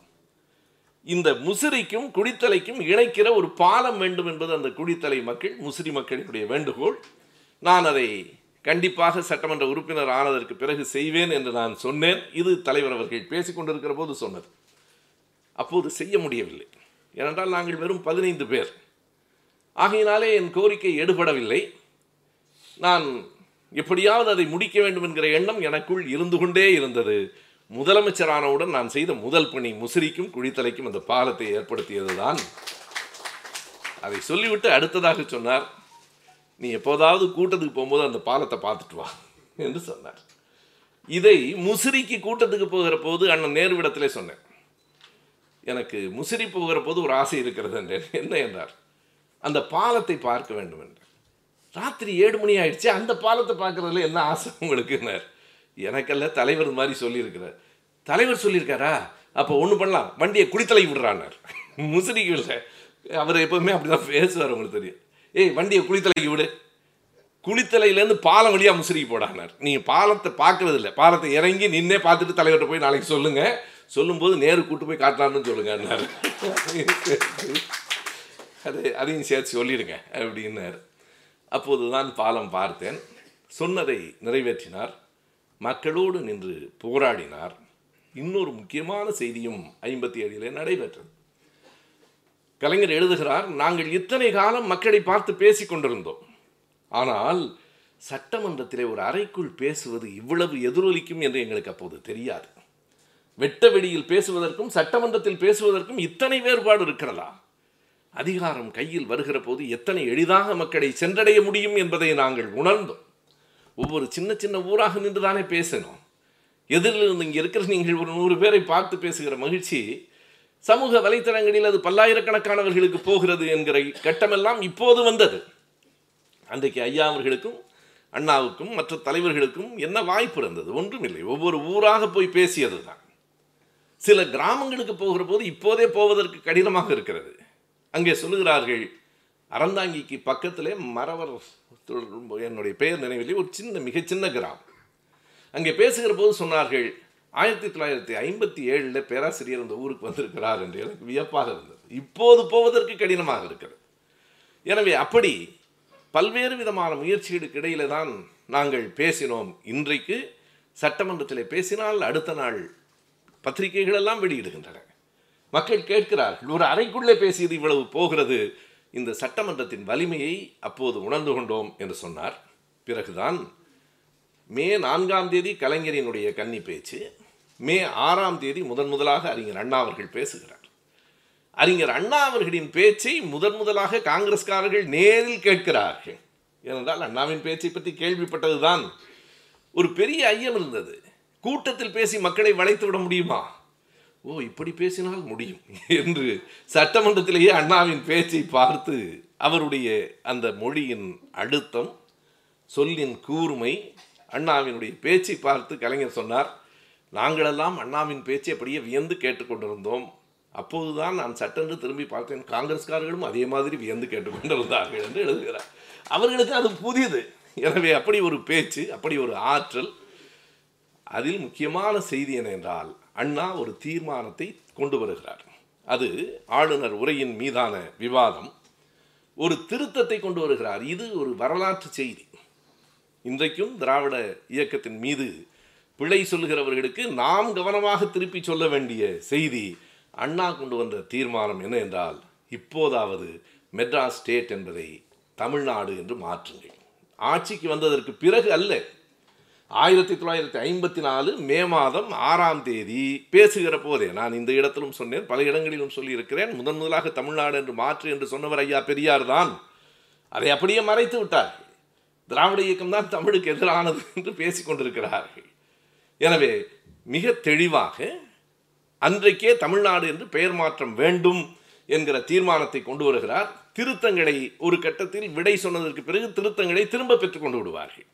இந்த முசிறிக்கும் குடித்தலைக்கும் இணைக்கிற ஒரு பாலம் வேண்டும் என்பது அந்த குடித்தலை மக்கள் முசிறி மக்களுடைய வேண்டுகோள். நான் அதை கண்டிப்பாக சட்டமன்ற உறுப்பினர் ஆனதற்கு பிறகு செய்வேன் என்று நான் சொன்னேன். இது தலைவர் அவர்கள் பேசிக்கொண்டிருக்கிற போது சொன்னது. அப்போது செய்ய முடியவில்லை. ஏனென்றால் நாங்கள் வெறும் பதினைந்து பேர். ஆகையினாலே என் கோரிக்கை எடுபடவில்லை. நான் எப்படியாவது அதை முடிக்க வேண்டும் என்கிற எண்ணம் எனக்குள் இருந்து கொண்டே இருந்தது. முதலமைச்சரானவுடன் நான் செய்த முதல் பணி முசிறிக்கும் குழித்தலைக்கும் அந்த பாலத்தை ஏற்படுத்தியதுதான். அதை சொல்லிவிட்டு அடுத்ததாக சொன்னார் நீ எப்போதாவது கூட்டத்துக்கு போகும்போது அந்த பாலத்தை பார்த்துட்டு வா என்று சொன்னார். இதை முசிறிக்கு கூட்டத்துக்கு போகிற போது அண்ணன் நேருவிடத்திலே சொன்னேன். எனக்கு முசிறி போகிற போது ஒரு ஆசை இருக்கிறது என்றேன். என்ன என்றார்? அந்த பாலத்தை பார்க்க வேண்டும் என்றார். ராத்திரி ஏழு மணி ஆயிடுச்சு அந்த பாலத்தை பார்க்கறதுல என்ன ஆசை உங்களுக்குன்னார் எனக்கல்ல தலைவர் மாதிரி சொல்லியிருக்கிறார். தலைவர் சொல்லியிருக்காரா? அப்போ ஒன்று பண்ணலாம் வண்டியை குடித்தலை விடுறான்னார். முசிறிக்கு இல்லை. அவர் எப்போதுமே அப்படி தான் பேசுவார் உங்களுக்கு தெரியும். ஏய் வண்டியை குளித்தலைக்கு விடு. குளித்தலையிலேருந்து பாலம் வழியாக முசிறிக்கு போடானார் நீங்கள் பாலத்தை பார்க்கறது இல்லை பாலத்தை இறங்கி நின்னே பார்த்துட்டு தலைவர்கிட்ட போய் நாளைக்கு சொல்லுங்கள் சொல்லும்போது நேரு கூட்டு போய் காட்டலாம்னு சொல்லுங்கன்னாரு. அது அதையும் சேர்த்து சொல்லிடுங்க அப்படின்னார். அப்போது தான் பாலம் பார்த்தேன். சொன்னதை நிறைவேற்றினார். மக்களோடு நின்று போராடினார். இன்னொரு முக்கியமான செய்தியும் ஐம்பத்தி ஏழிலே நடைபெற்றது. கலைஞர் எழுதுகிறார் நாங்கள் இத்தனை காலம் மக்களை பார்த்து பேசிக் கொண்டிருந்தோம். ஆனால் சட்டமன்றத்திலே ஒரு அறைக்குள் பேசுவது இவ்வளவு எதிரொலிக்கும் என்று எங்களுக்கு அப்போது தெரியாது. வெட்ட வெளியில் பேசுவதற்கும் சட்டமன்றத்தில் பேசுவதற்கும் இத்தனை வேறுபாடு இருக்கிறதா? அதிகாரம் கையில் வருகிற போது எத்தனை எளிதாக மக்களை சென்றடைய முடியும் என்பதை நாங்கள் உணர்ந்தோம். ஒவ்வொரு சின்ன சின்ன ஊராக நின்று தானே பேசணும் எதிரில் இருந்து இங்கே இருக்கிற நீங்கள் ஒரு நூறு பேரை பார்த்து பேசுகிற மகிழ்ச்சி சமூக வலைத்தளங்களில் அது பல்லாயிரக்கணக்கானவர்களுக்கு போகிறது என்கிற கட்டமெல்லாம் இப்போது வந்தது. அன்றைக்கு ஐயா அவர்களுக்கும் அண்ணாவுக்கும் மற்ற தலைவர்களுக்கும் என்ன வாய்ப்பு இருந்தது? ஒன்றுமில்லை. ஒவ்வொரு ஊராக போய் பேசியது தான் சில கிராமங்களுக்கு போகிற போது இப்போதே போவதற்கு கடினமாக இருக்கிறது. அங்கே சொல்லுகிறார்கள் அறந்தாங்கிக்கு பக்கத்திலே மறவர் என்னுடைய பெயர் நினைவிலே ஒரு சின்ன மிகச்சின்ன கிராமம். அங்கே பேசுகிற போது சொன்னார்கள் ஆயிரத்தி தொள்ளாயிரத்தி ஐம்பத்தி ஏழில் பேராசிரியர் அந்த ஊருக்கு வந்திருக்கிறார் என்று எனக்கு வியப்பாக இருந்தது. இப்போது போவதற்கு கடினமாக இருக்கிறது. எனவே அப்படி பல்வேறு விதமான முயற்சிகளுக்கு இடையில தான் நாங்கள் பேசினோம். இன்றைக்கு சட்டமன்றத்தில் பேசினால் அடுத்த நாள் பத்திரிகைகள் எல்லாம் வெளியிடுகின்றன. மக்கள் கேட்கிறார்கள் ஒரு அறைக்குள்ளே பேசியது இவ்வளவு போகிறது? இந்த சட்டமன்றத்தின் வலிமையை அப்போது உணர்ந்து கொண்டோம் என்று சொன்னார். பிறகுதான் மே நான்காம் தேதி கலைஞரினுடைய கன்னி பேச்சு மே ஆறாம் தேதி முதன் முதலாக அறிஞர் அண்ணா அவர்கள் பேசுகிறார். அறிஞர் அண்ணா அவர்களின் பேச்சை முதன் முதலாக காங்கிரஸ்காரர்கள் நேரில் கேட்கிறார்கள். ஏனென்றால் அண்ணாவின் பேச்சை பற்றி கேள்விப்பட்டதுதான் ஒரு பெரிய ஐயம் இருந்தது. கூட்டத்தில் பேசி மக்களை வளைத்து விட முடியுமா? ஓ இப்படி பேசினால் முடியும் என்று சட்டமன்றத்திலேயே அண்ணாவின் பேச்சை பார்த்து அவருடைய அந்த மொழியின் அழுத்தம் சொல்லின் கூர்மை அண்ணாவினுடைய பேச்சை பார்த்து கலைஞர் சொன்னார் நாங்களெல்லாம் அண்ணாவின் பேச்சை அப்படியே வியந்து கேட்டுக்கொண்டிருந்தோம் அப்போதுதான் நான் சட்டென்று திரும்பி பார்த்தேன். காங்கிரஸ்காரர்களும் அதே மாதிரி வியந்து கேட்டுக்கொண்டிருந்தார்கள் என்று எழுதுகிறார். அவர்களுக்கு அது புதியது எனவே அப்படி ஒரு பேச்சு அப்படி ஒரு ஆற்றல் அதில் முக்கியமான செய்தி என்ன என்றால் அண்ணா ஒரு தீர்மானத்தை கொண்டு வருகிறார். அது ஆளுநர் உரையின் மீதான விவாதம். ஒரு திருத்தத்தை கொண்டு வருகிறார். இது ஒரு வரலாற்று செய்தி. இன்றைக்கும் திராவிட இயக்கத்தின் மீது பிழை சொல்லுகிறவர்களுக்கு நாம் கவனமாக திருப்பி சொல்ல வேண்டிய செய்தி அண்ணா கொண்டு வந்த தீர்மானம் என்ன என்றால் இப்போதாவது மெட்ராஸ் ஸ்டேட் என்பதை தமிழ்நாடு என்று மாற்றுங்கள். ஆட்சிக்கு வந்ததற்கு பிறகு அல்ல ஆயிரத்தி தொள்ளாயிரத்தி ஐம்பத்தி நாலு மே மாதம் ஆறாம் தேதி பேசுகிற போதே நான் இந்த இடத்திலும் சொன்னேன் பல இடங்களிலும் சொல்லியிருக்கிறேன் முதன் முதலாக தமிழ்நாடு என்று மாற்று என்று சொன்னவர் ஐயா பெரியார் தான். அதை அப்படியே மறைத்து விட்டார்கள் திராவிட இயக்கம் தான் தமிழுக்கு எதிரானது என்று பேசிக்கொண்டிருக்கிறார்கள் எனவே மிக தெளிவாக அன்றைக்கே தமிழ்நாடு என்று பெயர் மாற்றம் வேண்டும் என்கிற தீர்மானத்தை கொண்டு வருகிறார். திருத்தங்களை ஒரு கட்டத்தில் விடை சொன்னதற்கு பிறகு திருத்தங்களை திரும்ப பெற்றுக் கொண்டு விடுவார்கள்.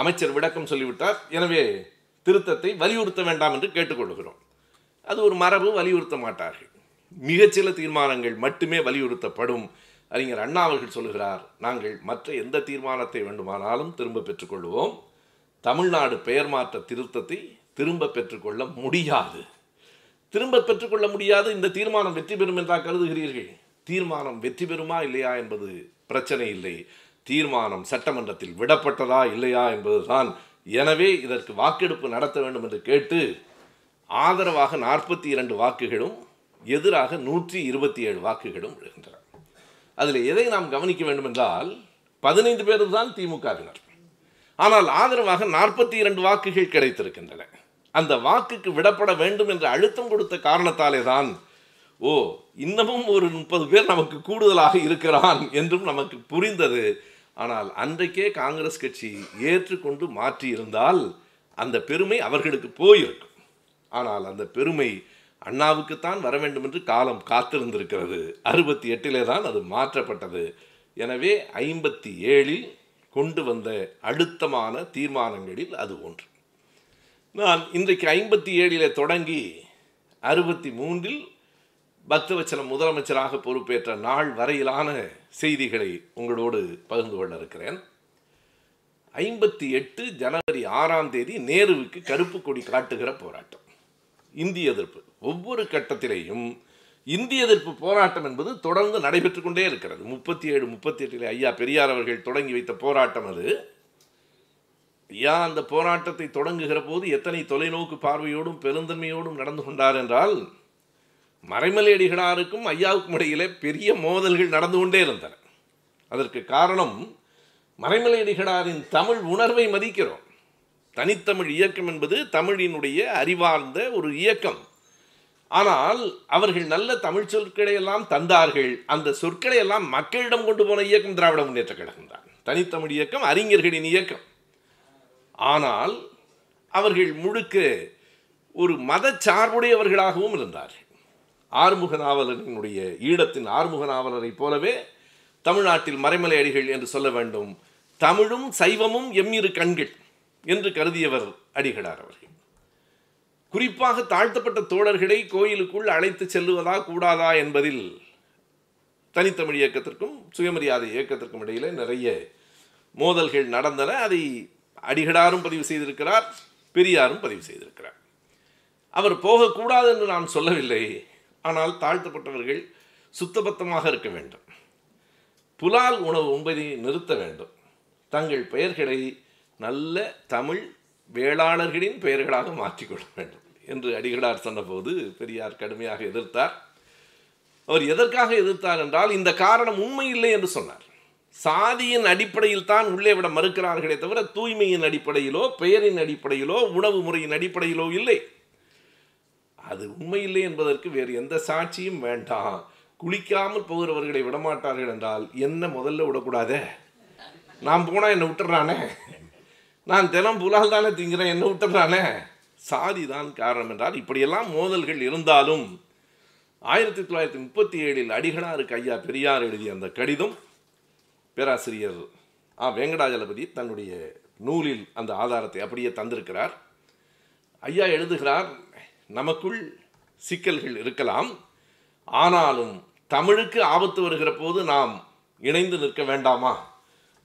அமைச்சர் விளக்கம் சொல்லிவிட்டார். எனவே திருத்தத்தை வலியுறுத்த வேண்டாம் என்று கேட்டுக்கொள்கிறோம். அது ஒரு மரபு வலியுறுத்த மாட்டார்கள். மிகச்சில தீர்மானங்கள் மட்டுமே வலியுறுத்தப்படும். அறிஞர் அண்ணா அவர்கள் சொல்லுகிறார் நாங்கள் மற்ற எந்த தீர்மானத்தை வேண்டுமானாலும் திரும்ப பெற்றுக்கொள்வோம். தமிழ்நாடு பெயர் மாற்ற திருத்தத்தை திரும்ப பெற்றுக்கொள்ள முடியாது. திரும்ப பெற்றுக்கொள்ள முடியாது? இந்த தீர்மானம் வெற்றி பெறும் என்றா கருதுகிறீர்கள். தீர்மானம் வெற்றி பெறுமா இல்லையா என்பது பிரச்சனை இல்லை. தீர்மானம் சட்டமன்றத்தில் விடப்பட்டதா இல்லையா என்பதுதான். எனவே இதற்கு வாக்கெடுப்பு நடத்த வேண்டும் என்று கேட்டு ஆதரவாக நாற்பத்தி இரண்டு வாக்குகளும் எதிராக நூற்றி இருபத்தி ஏழு வாக்குகளும் விழுகின்றன. அதில் எதை நாம் கவனிக்க வேண்டும் என்றால் பதினைந்து பேர் தான் திமுகவினர். ஆனால் ஆதரவாக நாற்பத்தி இரண்டு வாக்குகள் கிடைத்திருக்கின்றன. அந்த வாக்குக்கு விடப்பட வேண்டும் என்று அழுத்தம் கொடுத்த காரணத்தாலே தான் ஓ இன்னமும் ஒரு முப்பது பேர் நமக்கு கூடுதலாக இருக்கிறான் என்றும் நமக்கு புரிந்தது. ஆனால் அன்றைக்கே காங்கிரஸ் கட்சி ஏற்றுக்கொண்டு மாற்றியிருந்தால் அந்த பெருமை அவர்களுக்கு போயிருக்கும். ஆனால் அந்த பெருமை அண்ணாவுக்குத்தான் வர வேண்டும் என்று காலம் காத்திருந்திருக்கிறது. அறுபத்தி எட்டிலே தான் அது மாற்றப்பட்டது. எனவே ஐம்பத்தி ஏழில் கொண்டு வந்த அழுத்தமான தீர்மானங்களில் அது ஒன்று. நான் இன்றைக்கு ஐம்பத்தி ஏழிலே தொடங்கி அறுபத்தி மூன்றில் பக்தவச்சலம் முதலமைச்சராக பொறுப்பேற்ற நாள் வரையிலான செய்திகளை உங்களோடு பகிர்ந்து கொள்ள இருக்கிறேன். ஐம்பத்தி எட்டு ஜனவரி ஆறாம் தேதி நேருவுக்கு கருப்பு கொடி காட்டுகிற போராட்டம். இந்திய எதிர்ப்பு. ஒவ்வொரு கட்டத்திலேயும் இந்திய எதிர்ப்பு போராட்டம் என்பது தொடர்ந்து நடைபெற்று கொண்டே இருக்கிறது. முப்பத்தி ஏழு முப்பத்தி எட்டில் ஐயா பெரியார் அவர்கள் தொடங்கி வைத்த போராட்டம் அது. ஐயா அந்த போராட்டத்தை தொடங்குகிற போது எத்தனை தொலைநோக்கு பார்வையோடும் பெருந்தன்மையோடும் நடந்து கொண்டார் என்றால் மறைமலை அடிகளாருக்கும் ஐயாவுக்கும் இடையிலே பெரிய மோதல்கள் நடந்து கொண்டே இருந்தன. அதற்கு காரணம் மறைமலை அடிகளாரின் தமிழ் உணர்வை மதிக்கிறோம். தனித்தமிழ் இயக்கம் என்பது தமிழினுடைய அறிவார்ந்த ஒரு இயக்கம். ஆனால் அவர்கள் நல்ல தமிழ் சொற்களை எல்லாம் தந்தார்கள். அந்த சொற்களை எல்லாம் மக்களிடம் கொண்டு போன இயக்கம் திராவிட முன்னேற்ற கழகம் தான். தனித்தமிழ் இயக்கம் அறிஞர்களின் இயக்கம். ஆனால் அவர்கள் முழுக்க ஒரு மத சார்புடையவர்களாகவும் இருந்தார்கள். ஆறுமுக நாவலரினுடைய ஈழத்தின் ஆறுமுக நாவலரைப் போலவே தமிழ்நாட்டில் மறைமலை அடிகள் என்று சொல்ல வேண்டும். தமிழும் சைவமும் எம்மிரு கண்கள் என்று கருதியவர் அடிகளார் அவர்கள். குறிப்பாக தாழ்த்தப்பட்ட தோழர்களை கோயிலுக்குள் அழைத்து செல்லுவதா கூடாதா என்பதில் தனித்தமிழ் இயக்கத்திற்கும் சுயமரியாதை இயக்கத்திற்கும் இடையிலே நிறைய மோதல்கள் நடந்தன. அதை அடிகளாரும் பதிவு செய்திருக்கிறார் பெரியாரும் பதிவு செய்திருக்கிறார். அவர் போகக்கூடாது என்று நான் சொல்லவில்லை. ஆனால் தாழ்த்தப்பட்டவர்கள் சுத்தபத்தமாக இருக்க வேண்டும். புலால் உணவு உண்பதை நிறுத்த வேண்டும். தங்கள் பெயர்களை நல்ல தமிழ் வேளாளர்களின் பெயர்களாக மாற்றிக்கொள்ள வேண்டும் என்று அடிகளார் சொன்னபோது பெரியார் கடுமையாக எதிர்த்தார். அவர் எதற்காக எதிர்த்தார் என்றால் இந்த காரணம் உண்மை இல்லை என்று சொன்னார். சாதியின் அடிப்படையில் தான் உள்ளே விட மறுக்கிறார்களே தவிர தூய்மையின் அடிப்படையிலோ பெயரின் அடிப்படையிலோ உணவு முறையின் அடிப்படையிலோ இல்லை. அது உண்மையில்லை என்பதற்கு வேறு எந்த சாட்சியும் வேண்டாம். குளிக்காமல் போகிறவர்களை விடமாட்டார்கள் என்றால் என்ன முதல்ல விடக்கூடாதே? நான் போனால் என்னை விட்டுறானே? நான் தினம் புலால் தானே திங்கிறேன் என்ன விட்டுறானே? சாதி தான் காரணம் என்றால் இப்படியெல்லாம் மோதல்கள் இருந்தாலும் ஆயிரத்தி தொள்ளாயிரத்தி முப்பத்தி ஏழில் அடிகளாருக்கு ஐயா பெரியார் எழுதிய அந்த கடிதம் பேராசிரியர் ஆ. வெங்கடாஜலபதி தன்னுடைய நூலில் அந்த ஆதாரத்தை அப்படியே தந்திருக்கிறார். ஐயா எழுதுகிறார் நமக்குள் சிக்கல்கள் இருக்கலாம். ஆனாலும் தமிழுக்கு ஆபத்து வருகிற போது நாம் இணைந்து நிற்க வேண்டாமா?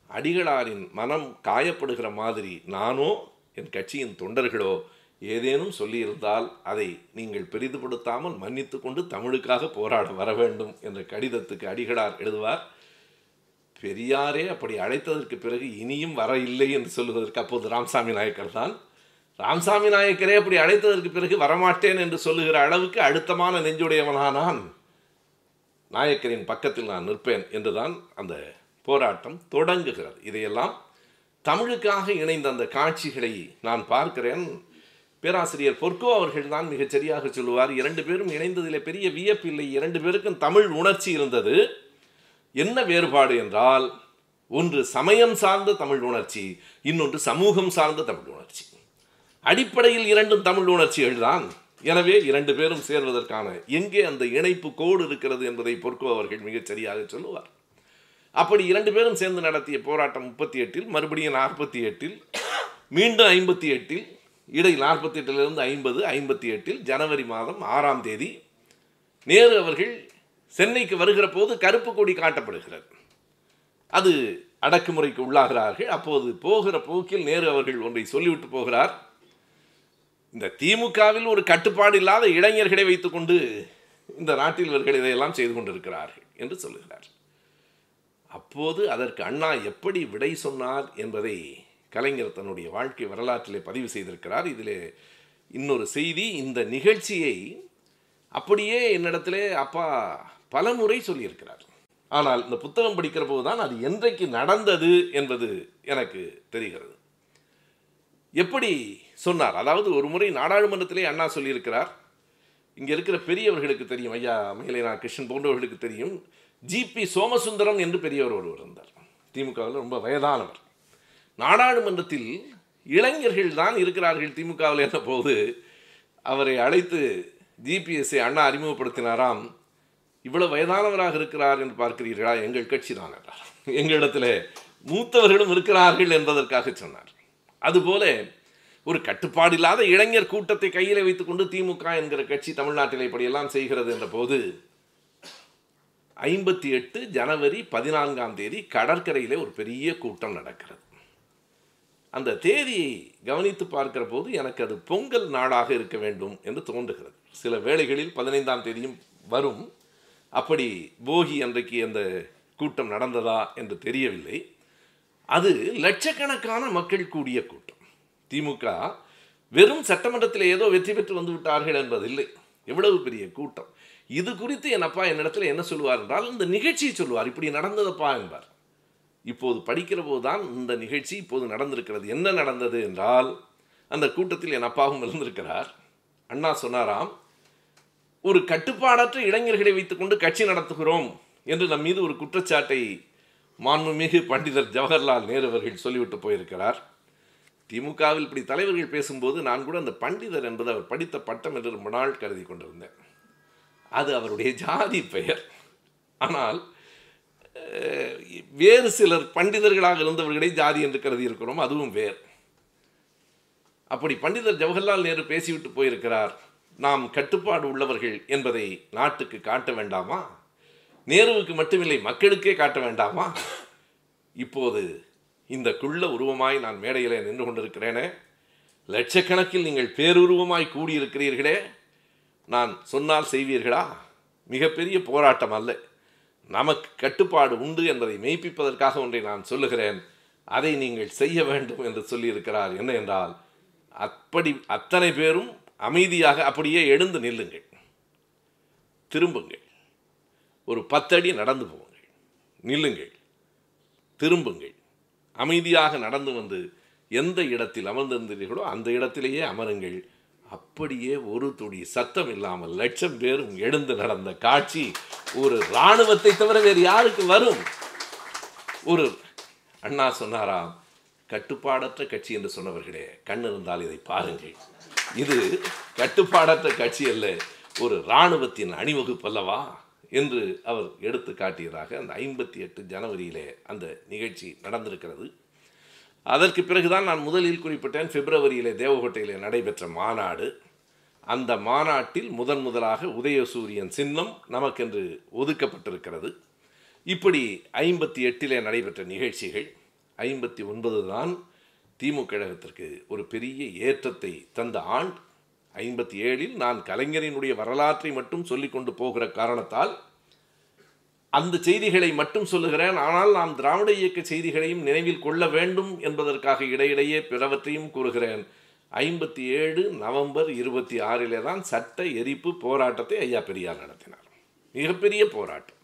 அடிகளாரின் மனம் காயப்படுகிற மாதிரி நானோ என் கட்சியின் தொண்டர்களோ ஏதேனும் சொல்லியிருந்தால் அதை நீங்கள் பெரிதுபடுத்தாமல் மன்னித்து கொண்டு தமிழுக்காக போராட வர வேண்டும் என்ற கடிதத்துக்கு அடிகளார் எழுதுவார். பெரியாரே அப்படி அழைத்ததற்கு பிறகு இனியும் வர இல்லை என்று சொல்லுவதற்கு அப்போது ராமசாமி நாயக்கர் தான். ராமசாமி நாயக்கரே அப்படி அழைத்ததற்கு பிறகு வரமாட்டேன் என்று சொல்லுகிற அளவுக்கு அழுத்தமான நெஞ்சுடையவனானான். நாயக்கரின் பக்கத்தில் நான் நிற்பேன் என்றுதான் அந்த போராட்டம் தொடங்குகிறது. இதையெல்லாம் தமிழுக்காக இணைந்த அந்த காட்சிகளை நான் பார்க்கிறேன். பேராசிரியர் பொற்கோ அவர்கள் தான் மிகச் சரியாக சொல்லுவார் இரண்டு பேரும் இணைந்ததில் பெரிய வியப்பில்லை இரண்டு பேருக்கும் தமிழ் உணர்ச்சி இருந்தது. என்ன வேறுபாடு என்றால் ஒன்று சமயம் சார்ந்த தமிழ் உணர்ச்சி இன்னொன்று சமூகம் சார்ந்த தமிழ் உணர்ச்சி. அடிப்படையில் இரண்டும் தமிழ் உணர்ச்சிகள் தான். எனவே இரண்டு பேரும் சேர்வதற்கான எங்கே அந்த இணைப்பு கோடு இருக்கிறது என்பதை பொறுக்கோ அவர்கள் மிகச் சரியாக சொல்லுவார். அப்படி இரண்டு பேரும் சேர்ந்து நடத்திய போராட்டம் முப்பத்தி எட்டில் மறுபடியும் நாற்பத்தி எட்டில் மீண்டும் ஐம்பத்தி எட்டில் இடை நாற்பத்தி எட்டிலிருந்து ஐம்பது ஐம்பத்தி எட்டில் ஜனவரி மாதம் ஆறாம் தேதி நேரு அவர்கள் சென்னைக்கு வருகிற போது கருப்பு கொடி காட்டப்படுகிறது. அது அடக்குமுறைக்கு உள்ளாகிறார்கள். அப்போது போகிற போக்கில் நேரு அவர்கள் ஒன்றை சொல்லிவிட்டு போகிறார். இந்த திமுகவில் ஒரு கட்டுப்பாடு இல்லாத இளைஞர்களை வைத்துக்கொண்டு இந்த நாட்டில் இவர்கள் இதையெல்லாம் செய்து கொண்டிருக்கிறார்கள் என்று சொல்லுகிறார் அப்போது அதற்கு அண்ணா எப்படி விடை சொன்னார் என்பதை கலைஞர் தன்னுடைய வாழ்க்கை வரலாற்றிலே பதிவு செய்திருக்கிறார். இதிலே இன்னொரு செய்தி இந்த நிகழ்ச்சியை அப்படியே என்னிடத்திலே அப்பா பல முறை சொல்லியிருக்கிறார். ஆனால் இந்த புத்தகம் படிக்கிற போது தான் அது என்றைக்கு நடந்தது என்பது எனக்கு தெரிகிறது. எப்படி சொன்னார். அதாவது ஒரு முறை நாடாளுமன்றத்திலே அண்ணா சொல்லியிருக்கிறார். இங்கே இருக்கிற பெரியவர்களுக்கு தெரியும். ஐயா மேலேனா கிருஷ்ணன் போன்றவர்களுக்கு தெரியும். ஜிபி சோமசுந்தரம் என்று பெரியவர் ஒருவர் இருந்தார். திமுகவில் ரொம்ப வயதானவர். நாடாளுமன்றத்தில் இளைஞர்கள் தான் இருக்கிறார்கள் திமுகவில் என்ற போது அவரை அழைத்து ஜிபிஎஸ்ஐ அண்ணா அறிமுகப்படுத்தினாராம். இவ்வளோ வயதானவராக இருக்கிறார் என்று பார்க்கிறீர்களா? எங்கள் கட்சி தான் என்றார். எங்களிடத்தில் மூத்தவர்களும் இருக்கிறார்கள் என்பதற்காக சொன்னார். அதுபோல ஒரு கட்டுப்பாடு இல்லாத இளைஞர் கூட்டத்தை கையில் வைத்துக்கொண்டு திமுக என்கிற கட்சி தமிழ்நாட்டில் இப்படியெல்லாம் செய்கிறது என்ற போது ஐம்பத்தி எட்டு ஜனவரி பதினான்காம் தேதி கடற்கரையிலே ஒரு பெரிய கூட்டம் நடக்கிறது. அந்த தேதியை கவனித்து பார்க்கிற போது எனக்கு அது பொங்கல் நாடாக இருக்க வேண்டும் என்று தோன்றுகிறது. சில வேளைகளில் பதினைந்தாம் தேதியும் வரும். அப்படி போகி அன்றைக்கு அந்த கூட்டம் நடந்ததா என்று தெரியவில்லை. அது லட்சக்கணக்கான மக்கள் கூடிய கூட்டம். திமுக வெறும் சட்டமன்றத்தில் ஏதோ வெற்றி பெற்று வந்து விட்டார்கள் என்பதில்லை. எவ்வளவு பெரிய கூட்டம். இது குறித்து என் அப்பா என்னிடத்தில் என்ன சொல்லுவார் என்றால் இந்த நிகழ்ச்சியை சொல்லுவார். இப்படி நடந்ததப்பா என்பார். இப்போது படிக்கிற போது தான் இந்த நிகழ்ச்சி இப்போது நடந்திருக்கிறது. என்ன நடந்தது என்றால் அந்த கூட்டத்தில் என் அப்பாவும் இருந்திருக்கிறார். அண்ணா சொன்னாராம் ஒரு கட்டுப்பாடற்ற இளைஞர்களை வைத்துக்கொண்டு கட்சி நடத்துகிறோம் என்று நம் மீது ஒரு குற்றச்சாட்டை மாண்புமிகு பண்டிதர் ஜவஹர்லால் நேரு அவர்கள் சொல்லிவிட்டு போயிருக்கிறார். திமுகவில் இப்படி தலைவர்கள் பேசும்போது நான் கூட அந்த பண்டிதர் என்பது அவர் படித்த பட்டம் என்று ரொம்ப நாள் கருதி கொண்டிருந்தேன். அது அவருடைய ஜாதி பெயர். ஆனால் வேறு சிலர் பண்டிதர்களாக இருந்தவர்களை ஜாதி என்று கருதி இருக்கிறோம் அதுவும் வேர். அப்படி பண்டிதர் ஜவஹர்லால் நேரு பேசிவிட்டு போயிருக்கிறார் நாம் கட்டுப்பாடு உள்ளவர்கள் என்பதை நாட்டுக்கு காட்ட வேண்டாமா? நேருவுக்கு மட்டுமில்லை மக்களுக்கே காட்ட வேண்டாமா? இப்போது இந்த குள்ள உருவமாய் நான் மேடையில் நின்று கொண்டிருக்கிறேனே. லட்சக்கணக்கில் நீங்கள் பேருருவமாய் கூடியிருக்கிறீர்களே. நான் சொன்னால் செய்வீர்களா? மிகப்பெரிய போராட்டம் அல்ல. நமக்கு கட்டுப்பாடு உண்டு என்பதை மெய்ப்பிப்பதற்காக ஒன்றை நான் சொல்லுகிறேன். அதை நீங்கள் செய்ய வேண்டும் என்று சொல்லியிருக்கிறார். என்ன என்றால் அப்படி அத்தனை பேரும் அமைதியாக அப்படியே எழுந்து நில்லுங்கள். திரும்புங்கள். ஒரு பத்தடி நடந்து போங்கள். நில்லுங்கள். திரும்புங்கள். அமைதியாக நடந்து வந்து எந்த இடத்தில் அமர்ந்திருந்தீர்களோ அந்த இடத்திலேயே அமருங்கள். அப்படியே ஒரு துடி சத்தம் இல்லாமல் லட்சம் பேரும் எழுந்து நடந்த காட்சி ஒரு இராணுவத்தை தவிர வேறு யாருக்கு வரும்? ஒரு அண்ணா சொன்னாராம் கட்டுப்பாடற்ற கட்சி என்று சொன்னவர்களே கண் இருந்தால் இதை பாருங்கள். இது கட்டுப்பாடற்ற கட்சி அல்ல ஒரு இராணுவத்தின் அணிவகுப்பு அல்லவா? என்று அவர் எடுத்து காட்டியதாக அந்த ஐம்பத்தி எட்டு ஜனவரியிலே அந்த நிகழ்ச்சி நடந்திருக்கிறது. அதற்கு பிறகுதான் நான் முதலில் குறிப்பிட்டேன் பிப்ரவரியிலே தேவகோட்டையிலே நடைபெற்ற மாநாடு. அந்த மாநாட்டில் முதன் முதலாக உதயசூரியன் சின்னம் நமக்கென்று ஒதுக்கப்பட்டிருக்கிறது. இப்படி ஐம்பத்தி எட்டிலே நடைபெற்ற நிகழ்ச்சிகள் ஐம்பத்தி ஒன்பது தான் திமுக கழகத்திற்கு ஒரு பெரிய ஏற்றத்தை தந்த ஆண்டு ஐம்பத்தி ஏழில் நான் கலைஞரினுடைய வரலாற்றை மட்டும் சொல்லிக்கொண்டு போகிற காரணத்தால் அந்த செய்திகளை மட்டும் சொல்லுகிறேன். ஆனால் நாம் திராவிட இயக்க செய்திகளையும் நினைவில் கொள்ள வேண்டும் என்பதற்காக இடையிடையே பிறவற்றையும் கூறுகிறேன். ஐம்பத்தி ஏழு நவம்பர் இருபத்தி ஆறிலே தான் சட்ட எரிப்பு போராட்டத்தை ஐயா பெரியார் நடத்தினார். மிகப்பெரிய போராட்டம்.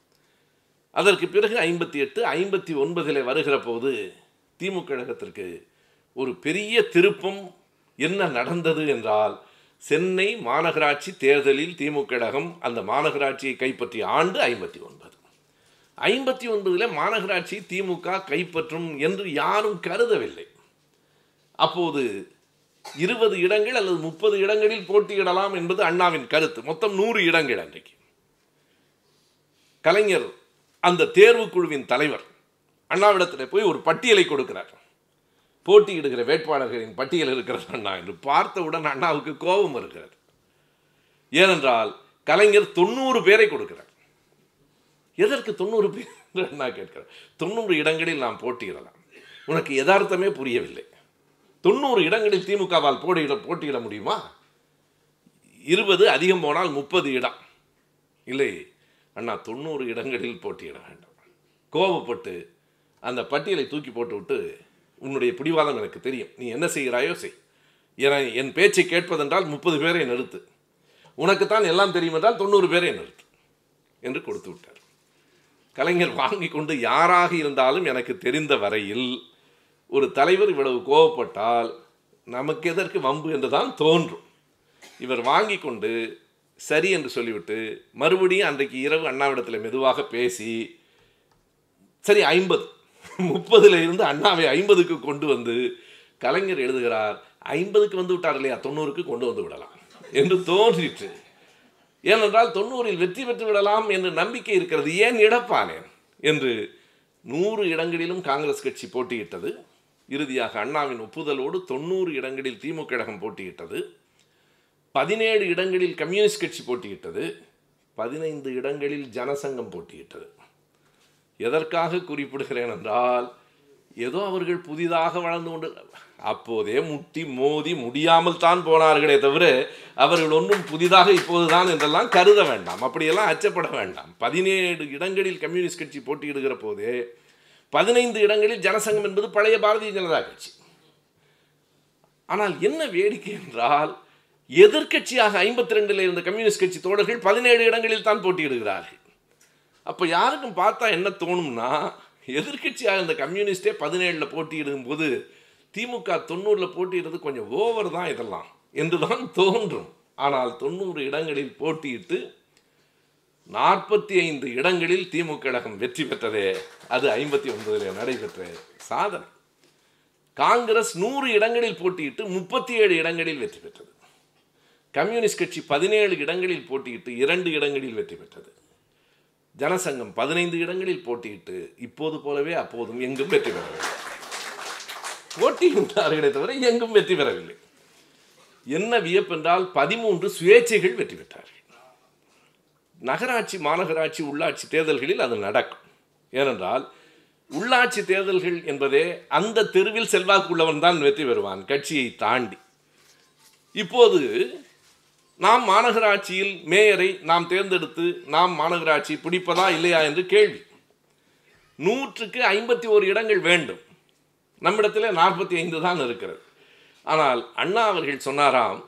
அதற்கு பிறகு ஐம்பத்தி எட்டு ஐம்பத்தி ஒன்பதில் வருகிற போது திமுக கழகத்திற்கு ஒரு பெரிய திருப்பம் என்ன நடந்தது என்றால் சென்னை மாநகராட்சி தேர்தலில் திமுக கழகம் அந்த மாநகராட்சியை கைப்பற்றிய ஆண்டு ஐம்பத்தி ஒன்பது. ஐம்பத்தி ஒன்பதில் மாநகராட்சி திமுக கைப்பற்றும் என்று யாரும் கருதவில்லை. அப்போது இருபது இடங்கள் அல்லது முப்பது இடங்களில் போட்டியிடலாம் என்பது அண்ணாவின் கருத்து. மொத்தம் நூறு இடங்கள் அன்றைக்கு. கலைஞர் அந்த தேர்வு குழுவின் தலைவர் அண்ணாவிடத்தில் போய் ஒரு பட்டியலை கொடுக்கிறார். போட்டியிடுகிற வேட்பாளர்களின் பட்டியல் இருக்கிறது அண்ணா என்று பார்த்தவுடன் அண்ணாவுக்கு கோபம் இருக்கிறது ஏனென்றால் கலைஞர் தொண்ணூறு பேரை கொடுக்கிறார். எதற்கு தொண்ணூறு பேர் என்று அண்ணா கேட்கிறார். தொண்ணூறு இடங்களில் நாம் போட்டியிடலாம். உனக்கு யதார்த்தமே புரியவில்லை. தொண்ணூறு இடங்களில் திமுகவால் போட்டியிட போட்டியிட முடியுமா? இருபது அதிகம் போனால் முப்பது இடம். இல்லை அண்ணா தொண்ணூறு இடங்களில் போட்டியிட வேண்டும். கோபப்பட்டு அந்த பட்டியலை தூக்கி போட்டு விட்டு உன்னுடைய பிடிவாதம் எனக்கு தெரியும். நீ என்ன செய்கிறாயோ செய். என என் பேச்சை கேட்பதென்றால் முப்பது பேரை நிறுத்து. உனக்குத்தான் எல்லாம் தெரியும் என்றால் தொண்ணூறு பேரை நிறுத்து என்று கொடுத்து விட்டார். கலைஞர் வாங்கி கொண்டு யாராக இருந்தாலும் எனக்கு தெரிந்த வரையில் ஒரு தலைவர் இவ்வளவு கோவப்பட்டால் நமக்கு எதற்கு வம்பு என்று தான் தோன்றும். இவர் வாங்கி கொண்டு சரி என்று சொல்லிவிட்டு மறுபடியும் அன்றைக்கு இரவு அண்ணாவிடத்தில் மெதுவாக பேசி சரி ஐம்பது. முப்பதுல இருந்து அண்ணாவை ஐம்பதுக்கு கொண்டு வந்து கலைஞர் எழுதுகிறார். ஐம்பதுக்கு வந்து விட்டார் இல்லையா? தொண்ணூறுக்கு கொண்டு வந்து விடலாம் என்று தோன்றிற்று. ஏனென்றால் தொண்ணூறில் வெற்றி பெற்று விடலாம் என்று நம்பிக்கை இருக்கிறது. ஏன் இழப்பானேன் என்று நூறு இடங்களிலும் காங்கிரஸ் கட்சி போட்டியிட்டது. இறுதியாக அண்ணாவின் ஒப்புதலோடு தொண்ணூறு இடங்களில் திமுக கழகம் போட்டியிட்டது. பதினேழு இடங்களில் கம்யூனிஸ்ட் கட்சி போட்டியிட்டது. பதினைந்து இடங்களில் ஜனசங்கம் போட்டியிட்டது. எதற்காக குறிப்பிடுகிறேன் என்றால் ஏதோ அவர்கள் புதிதாக வளர்ந்து கொண்டு அப்போதே முட்டி மோதி முடியாமல் தான் போனார்களே தவிர அவர்கள் ஒன்றும் புதிதாக இப்போதுதான் என்றெல்லாம் கருத வேண்டாம். அப்படியெல்லாம் அச்சப்பட வேண்டாம். பதினேழு இடங்களில் கம்யூனிஸ்ட் கட்சி போட்டியிடுகிற போதே பதினைந்து இடங்களில் ஜனசங்கம் என்பது பழைய பாரதிய ஜனதா கட்சி. ஆனால் என்ன வேடிக்கை என்றால் எதிர்க்கட்சியாக ஐம்பத்தி ரெண்டில் இருந்த கம்யூனிஸ்ட் கட்சி தோழர்கள் பதினேழு இடங்களில் தான் போட்டியிடுகிறார்கள். அப்போ யாருக்கும் பார்த்தா என்ன தோணும்னா எதிர்க்கட்சியாக இருந்த கம்யூனிஸ்டே பதினேழில் போட்டியிடும் போது திமுக தொண்ணூறில் போட்டியிடுறது கொஞ்சம் ஓவர் தான் இதெல்லாம். என்று தான் தோன்றும். ஆனால் தொண்ணூறு இடங்களில் போட்டியிட்டு நாற்பத்தி ஐந்து இடங்களில் திமுக கழகம் வெற்றி பெற்றதே அது ஐம்பத்தி ஒன்பதில் நடைபெற்ற சாதனை. காங்கிரஸ் நூறு இடங்களில் போட்டியிட்டு முப்பத்தி ஏழு இடங்களில் வெற்றி பெற்றது. கம்யூனிஸ்ட் கட்சி பதினேழு இடங்களில் போட்டியிட்டு இரண்டு இடங்களில் வெற்றி பெற்றது. ஜனசங்கம் பதினைந்து இடங்களில் போட்டியிட்டு இப்போது போலவே அப்போதும் எங்கும் வெற்றி பெறவில்லை. போட்டியிட்டார்களே தவிர எங்கும் வெற்றி பெறவில்லை. என்ன வியப்பென்றால் பதிமூன்று சுயேட்சைகள் வெற்றி பெற்றார்கள். நகராட்சி மாநகராட்சி உள்ளாட்சி தேர்தல்களில் அது நடக்கும். ஏனென்றால் உள்ளாட்சி தேர்தல்கள் என்பதே அந்த தெருவில் செல்வாக்கு உள்ளவன் தான் வெற்றி பெறுவான் கட்சியை தாண்டி. இப்போது நாம் மாநகராட்சியில் மேயரை நாம் தேர்ந்தெடுத்து நாம் மாநகராட்சி பிடிப்பதா இல்லையா என்று கேள்வி. நூற்றுக்கு ஐம்பத்தி ஓரு இடங்கள் வேண்டும். நம்மிடத்தில் நாற்பத்தி ஐந்து தான் இருக்கிறது. ஆனால் அண்ணா அவர்கள் சொன்னாராம்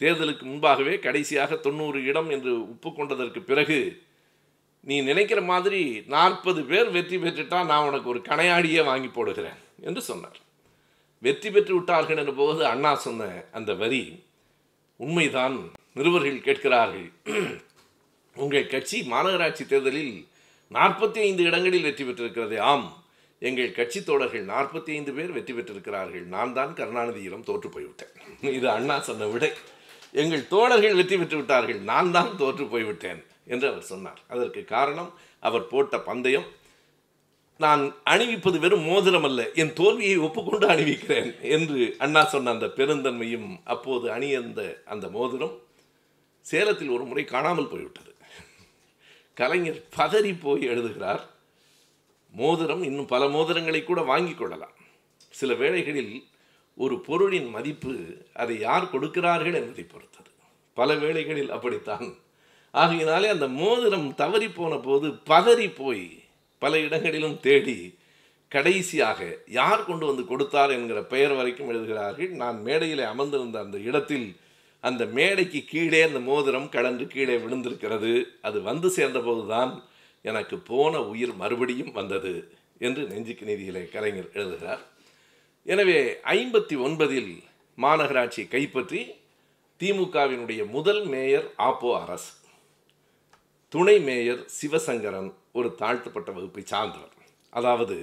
தேர்தலுக்கு முன்பாகவே கடைசியாக தொண்ணூறு இடம் என்று ஒப்புக்கொண்டதற்கு பிறகு நீ நினைக்கிற மாதிரி நாற்பது பேர் வெற்றி பெற்றுட்டா நான் உனக்கு ஒரு கணையாடியே வாங்கி போடுகிறேன் என்று சொன்னார். வெற்றி பெற்று விட்டார்கள் என்ற போது அண்ணா சொன்ன அந்த வரி உண்மைதான் நிருபர்கள் கேட்கிறார்கள் உங்கள் கட்சி மாநகராட்சி தேர்தலில் நாற்பத்தி ஐந்து இடங்களில் வெற்றி பெற்றிருக்கிறது. ஆம் எங்கள் கட்சி தோழர்கள் நாற்பத்தி ஐந்து பேர் வெற்றி பெற்றிருக்கிறார்கள். நான் தான் கருணாநிதியிடம் தோற்று போய்விட்டேன். இது அண்ணா சொன்ன விடை. எங்கள் தோழர்கள் வெற்றி பெற்று விட்டார்கள் நான் தான் தோற்று போய்விட்டேன் என்று அவர் சொன்னார். அதற்கு காரணம் அவர் போட்ட பந்தயம். நான் அணிவிப்பது வெறும் மோதிரம் அல்ல என் தோல்வியை ஒப்புக்கொண்டு அணிவிக்கிறேன் என்று அண்ணா சொன்ன அந்த பெருந்தன்மையும் அப்போது அணியந்த அந்த மோதிரம். சேலத்தில் ஒரு முறை காணாமல் போய்விட்டது. கலைஞர் பதறி போய் எழுதுகிறார் மோதிரம் இன்னும் பல மோதிரங்களை கூட வாங்கி கொள்ளலாம். சில வேளைகளில் ஒரு பொருளின் மதிப்பு அதை யார் கொடுக்கிறார்கள் என்பதை பொறுத்தது. பல வேளைகளில் அப்படித்தான். ஆகையினாலே அந்த மோதிரம் தவறி போன போது பதறி போய் பல இடங்களிலும் தேடி கடைசியாக யார் கொண்டு வந்து கொடுத்தார் என்கிற பெயர் வரைக்கும் எழுதுகிறார்கள். நான் மேடையில் அமர்ந்திருந்த அந்த இடத்தில் அந்த மேடைக்கு கீழே அந்த மோதிரம் கடந்து கீழே விழுந்திருக்கிறது. அது வந்து சேர்ந்தபோதுதான் எனக்கு போன உயிர் மறுபடியும் வந்தது என்று நெஞ்சுக்கு நீதியிலே கலைஞர் எழுதுகிறார். எனவே ஐம்பத்தி ஒன்பதில் மாநகராட்சி கைப்பற்றி திமுகவினுடைய முதல் மேயர் ஆப்போ அரசு துணை மேயர் சிவசங்கரன் ஒரு தாழ்த்தப்பட்ட வகுப்பை சார்ந்தவர். அதாவது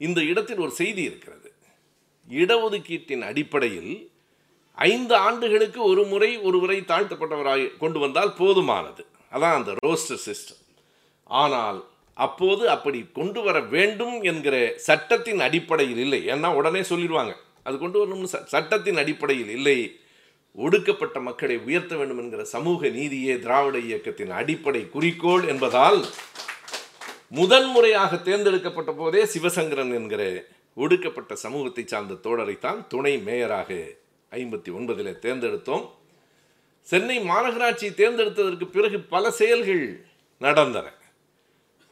இந்த இடத்தில் ஒரு செய்தி இருக்கிறது. இடஒதுக்கீட்டின் அடிப்படையில் ஐந்து ஆண்டுகளுக்கு ஒரு முறை ஒருவரை தாழ்த்தப்பட்டவராக கொண்டு வந்தால் போதுமானது. அதான் அந்த ரோஸ்டர் சிஸ்டம். ஆனால் அப்போது அப்படி கொண்டு வர வேண்டும் என்கிற சட்டத்தின் அடிப்படையில் இல்லை. ஏன்னா உடனே சொல்லிடுவாங்க அது கொண்டு வரணும்னு ச- சட்டத்தின் அடிப்படையில் இல்லை. ஒடுக்கப்பட்ட மக்களை உயர்த்த வேண்டும் என்கிற சமூக நீதியே திராவிட இயக்கத்தின் அடிப்படை குறிக்கோள் என்பதால் முதன்முறையாக தேர்ந்தெடுக்கப்பட்ட போதே சிவசங்கரன் என்கிற ஒடுக்கப்பட்ட சமூகத்தை சார்ந்த தோழரைத்தான் துணை மேயராக ஐம்பத்தி ஒன்பதில் தேர்ந்தெடுத்தோம். சென்னை மாநகராட்சி தேர்ந்தெடுத்ததற்கு பிறகு பல செயல்கள் நடந்தன.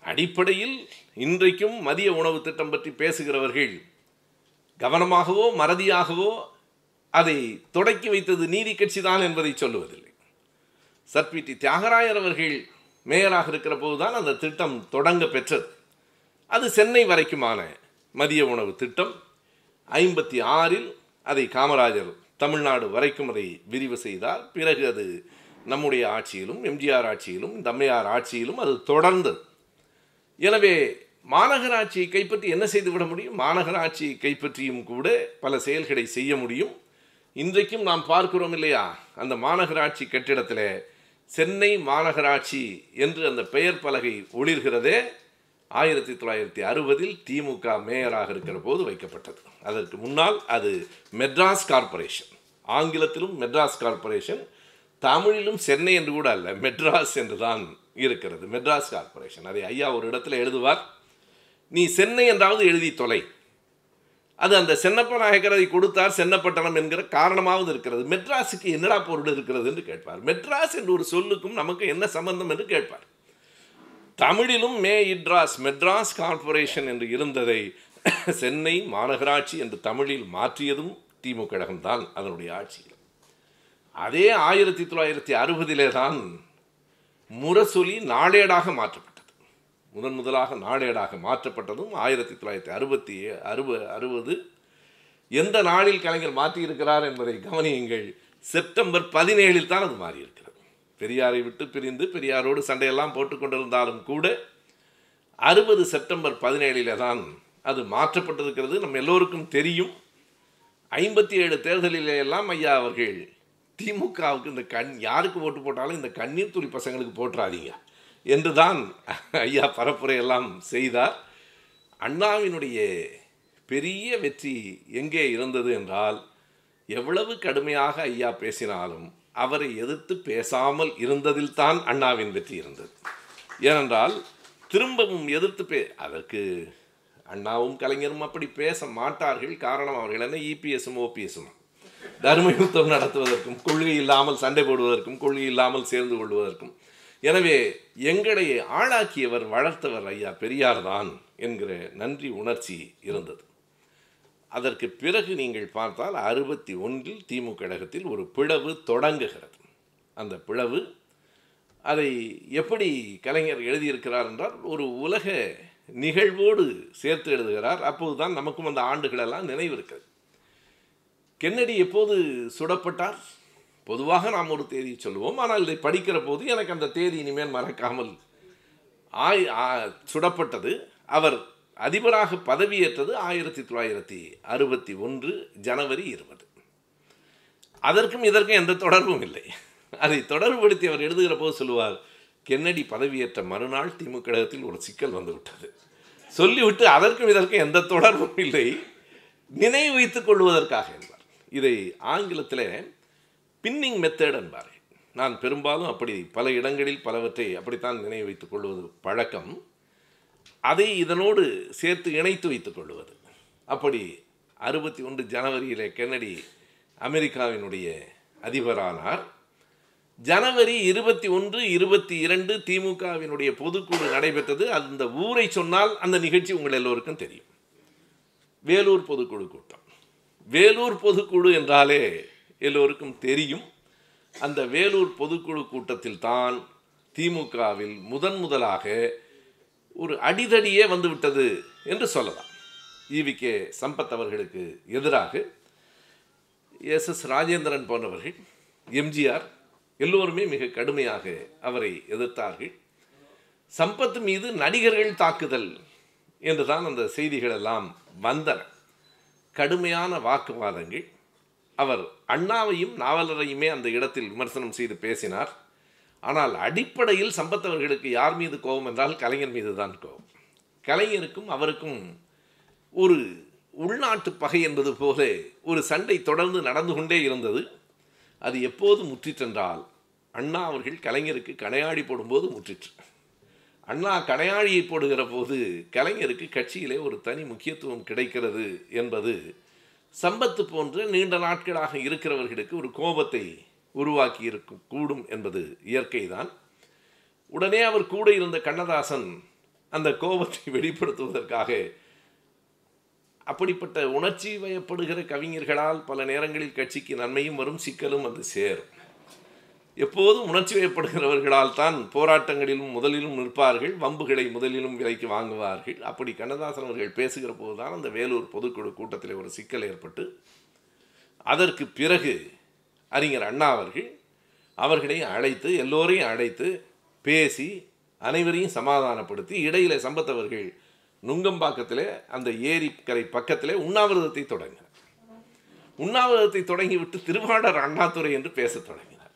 அடிப்படையில் இன்றைக்கும் மதிய உணவு திட்டம் பற்றி பேசுகிறவர்கள் கவனமாகவோ மறதியாகவோ அதை தொடக்கி வைத்தது நீதி கட்சிதான் என்பதை சொல்லுவதில்லை. சர்பிடி தியாகராயர் அவர்கள் மேயராக இருக்கிற போதுதான் அந்த திட்டம் தொடங்க பெற்றது. அது சென்னை வரைக்குமான மதிய உணவு திட்டம். ஐம்பத்தி ஆறில் அதை காமராஜர் தமிழ்நாடு வரைக்கும் அதை விரிவு செய்தால் பிறகு அது நம்முடைய ஆட்சியிலும் எம்ஜிஆர் ஆட்சியிலும் தம்மையார் ஆட்சியிலும் அது தொடர்ந்தது எனவே மாநகராட்சியை கைப்பற்றி என்ன செய்துவிட முடியும்? மாநகராட்சியை கைப்பற்றியும் கூட பல செயல்களை செய்ய முடியும். இன்றைக்கும் நாம் பார்க்கிறோம் இல்லையா? அந்த மாநகராட்சி கட்டிடத்தில் சென்னை மாநகராட்சி என்று அந்த பெயர் பலகை ஒளிர்கிறதே. ஆயிரத்தி தொள்ளாயிரத்தி அறுபதில் திமுக மேயராக இருக்கிற போது வைக்கப்பட்டது. அதற்கு முன்னால் அது மெட்ராஸ் கார்ப்பரேஷன். ஆங்கிலத்திலும் மெட்ராஸ் கார்ப்பரேஷன் தமிழிலும் சென்னை என்று கூட அல்ல மெட்ராஸ் என்று தான் இருக்கிறது. மெட்ராஸ் கார்ப்பரேஷன். அதை ஐயா ஒரு இடத்துல எழுதுவார். நீ சென்னை என்றாவது எழுதி தொலை. அது அந்த சென்னப்ப நாயக்கர் கொடுத்தார் சென்னப்பட்டணம் என்கிற காரணமாவது இருக்கிறது. மெட்ராஸுக்கு என்னடா பொருள் இருக்கிறது? என்று கேட்பார். மெட்ராஸ் என்று ஒரு சொல்லுக்கும் நமக்கு என்ன சம்பந்தம் என்று கேட்பார். தமிழிலும் மே இட்ராஸ் மெட்ராஸ் கார்ப்பரேஷன் என்று இருந்ததை சென்னை மாநகராட்சி என்று தமிழில் மாற்றியதும் திமுக கழகம்தான் அதனுடைய ஆட்சியில் அதே ஆயிரத்தி தொள்ளாயிரத்தி அறுபதிலே தான் முரசொலி நாளேடாக மாற்றப்பட்டது. முதன் முதலாக நாளேடாக மாற்றப்பட்டதும் ஆயிரத்தி தொள்ளாயிரத்தி அறுபத்தி அறுப அறுபது எந்த நாளில் கலைஞர் மாற்றியிருக்கிறார் என்பதை கவனியுங்கள். செப்டம்பர் பதினேழில் தான் அது மாறியிருக்கு. பெரியாரை விட்டு பிரிந்து பெரியாரோடு சண்டையெல்லாம் போட்டுக்கொண்டிருந்தாலும் கூட அறுபது செப்டம்பர் பதினேழில் தான் அது மாற்றப்பட்டிருக்கிறது. நம்ம எல்லோருக்கும் தெரியும். ஐம்பத்தி ஏழு தேர்தலிலே எல்லாம் ஐயா அவர்கள் திமுகவுக்கு இந்த கண் யாருக்கு ஓட்டு போட்டாலும் இந்த கண்ணீர் துளி பசங்களுக்கு போட்டுறாதீங்க என்று தான் ஐயா பரப்புரையெல்லாம் செய்தார். அண்ணாவினுடைய பெரிய வெற்றி எங்கே இருந்தது என்றால் எவ்வளவு கடுமையாக ஐயா பேசினாலும் அவரை எதிர்த்து பேசாமல் இருந்ததில் தான் அண்ணாவின் வெற்றி இருந்தது. ஏனென்றால் திரும்பவும் எதிர்த்து பே அதற்கு அண்ணாவும் கலைஞரும் அப்படி பேச மாட்டார்கள். காரணம் அவர்கள் என்ன? இபிஎஸும் ஓபிஎஸும் தர்ம யுத்தம் நடத்துவதற்கும் கொள்கை இல்லாமல் சண்டை போடுவதற்கும் கொள்கை இல்லாமல் சேர்ந்து கொள்வதற்கும். எனவே எங்களை ஆளாக்கியவர் வளர்த்தவர் ஐயா பெரியார் தான் என்கிற நன்றி உணர்ச்சி இருந்தது. அதற்கு பிறகு நீங்கள் பார்த்தால் அறுபத்தி ஒன்றில் திமுக கழகத்தில் ஒரு பிளவு தொடங்குகிறது. அந்த பிளவு அதை எப்படி கலைஞர் எழுதியிருக்கிறார் என்றால் ஒரு உலக நிகழ்வோடு சேர்த்து எழுதுகிறார். அப்போதுதான் நமக்கும் அந்த ஆண்டுகளெல்லாம் நினைவு இருக்கிறது கென்னடி எப்போது சுடப்பட்டார்? பொதுவாக நாம் ஒரு தேதி சொல்லுவோம். ஆனால் இதை படிக்கிற போது எனக்கு அந்த தேதி இனிமேல் மறக்காமல் ஆய் சுடப்பட்டது. அவர் அதிபராக பதவியேற்றது ஆயிரத்தி தொள்ளாயிரத்தி அறுபத்தி ஒன்று ஜனவரி இருபது. அதற்கும் இதற்கும் எந்த தொடர்பும் இல்லை. அதை தொடர்புபடுத்தி அவர் எழுதுகிற போது சொல்லுவார் கென்னடி பதவியேற்ற மறுநாள் திமுக கழகத்தில் ஒரு சிக்கல் வந்துவிட்டது சொல்லிவிட்டு அதற்கும் இதற்கும் எந்த தொடர்பும் இல்லை. நினைவு வைத்துக் கொள்வதற்காக என்பார். இதை ஆங்கிலத்தில் பின்னிங் மெத்தட் என்பார் நான் பெரும்பாலும் அப்படி பல இடங்களில் பலவற்றை அப்படித்தான் நினைவு வைத்துக் கொள்வது பழக்கம். அதை இதனோடு சேர்த்து இணைத்து வைத்துக் கொள்வது. அப்படி அறுபத்தி ஒன்று ஜனவரியில் கென்னடி அமெரிக்காவினுடைய அதிபரானார். ஜனவரி இருபத்தி ஒன்று இருபத்தி இரண்டு திமுகவினுடைய பொதுக்குழு நடைபெற்றது. அந்த ஊரை சொன்னால் அந்த நிகழ்ச்சி உங்கள் எல்லோருக்கும் தெரியும். வேலூர் பொதுக்குழு கூட்டம். வேலூர் பொதுக்குழு என்றாலே எல்லோருக்கும் தெரியும். அந்த வேலூர் பொதுக்குழு கூட்டத்தில் தான் திமுகவில் முதன் முதலாக ஒரு அடிதடியே வந்துவிட்டது என்று சொல்லலாம். ஈவிகே சம்பத் அவர்களுக்கு எதிராக எஸ் எஸ் ராஜேந்திரன் போன்றவர்கள் எம்ஜிஆர் எல்லோருமே மிக கடுமையாக அவரை எதிர்த்தார்கள். சம்பத் மீது நடிகர்கள் தாக்குதல் என்றுதான் அந்த செய்திகள் எல்லாம் வந்தன. கடுமையான வாக்குவாதங்கள். அவர் அண்ணாவையும் நாவலரையுமே அந்த இடத்தில் விமர்சனம் செய்து பேசினார். ஆனால் அடிப்படையில் சம்பத் அவர்களுக்கு யார் மீது கோபம் என்றால் கலைஞர் மீது தான் கோபம். கலைஞருக்கும் அவருக்கும் ஒரு உள்நாட்டு பகை என்பது போல ஒரு சண்டை தொடர்ந்து நடந்து கொண்டே இருந்தது. அது எப்போது முற்றிற்றென்றால் அண்ணா அவர்கள் கலைஞருக்கு கணையாடி போடும்போது முற்றிற்று. அண்ணா கடையாழியை போடுகிற போது கலைஞருக்கு கட்சியிலே ஒரு தனி முக்கியத்துவம் கிடைக்கிறது என்பது சம்பத்து போன்ற நீண்ட நாட்களாக இருக்கிறவர்களுக்கு ஒரு கோபத்தை உருவாக்கி இருக்கும் கூடும் என்பது இயற்கைதான். உடனே அவர் கூட இருந்த கண்ணதாசன் அந்த கோபத்தை <laughs> வெளிப்படுத்துவதற்காக அப்படிப்பட்ட உணர்ச்சி வயப்படுகிற கவிஞர்களால் பல நேரங்களில் கட்சிக்கு நன்மையும் வரும் சிக்கலும் வந்து சேரும். எப்போதும் உணர்ச்சி வயப்படுகிறவர்களால் தான் போராட்டங்களிலும் முதலிலும் நிற்பார்கள் வம்புகளை முதலிலும் விலைக்கு வாங்குவார்கள். அப்படி கண்ணதாசன் அவர்கள் பேசுகிற போதுதான் அந்த வேலூர் பொதுக்குழு கூட்டத்தில் ஒரு சிக்கல் ஏற்பட்டு அதற்கு பிறகு அறிஞர் அண்ணா அவர்கள் அவர்களை அழைத்து எல்லோரையும் அழைத்து பேசி அனைவரையும் சமாதானப்படுத்தி இடையில சம்பத்தவர்கள் நுங்கம்பாக்கத்திலே அந்த ஏரிக்கரை பக்கத்திலே உண்ணாவிரதத்தை தொடங்கினார். உண்ணாவிரதத்தை தொடங்கிவிட்டு திருவாளர் அண்ணாதுரை என்று பேசத் தொடங்கினார்.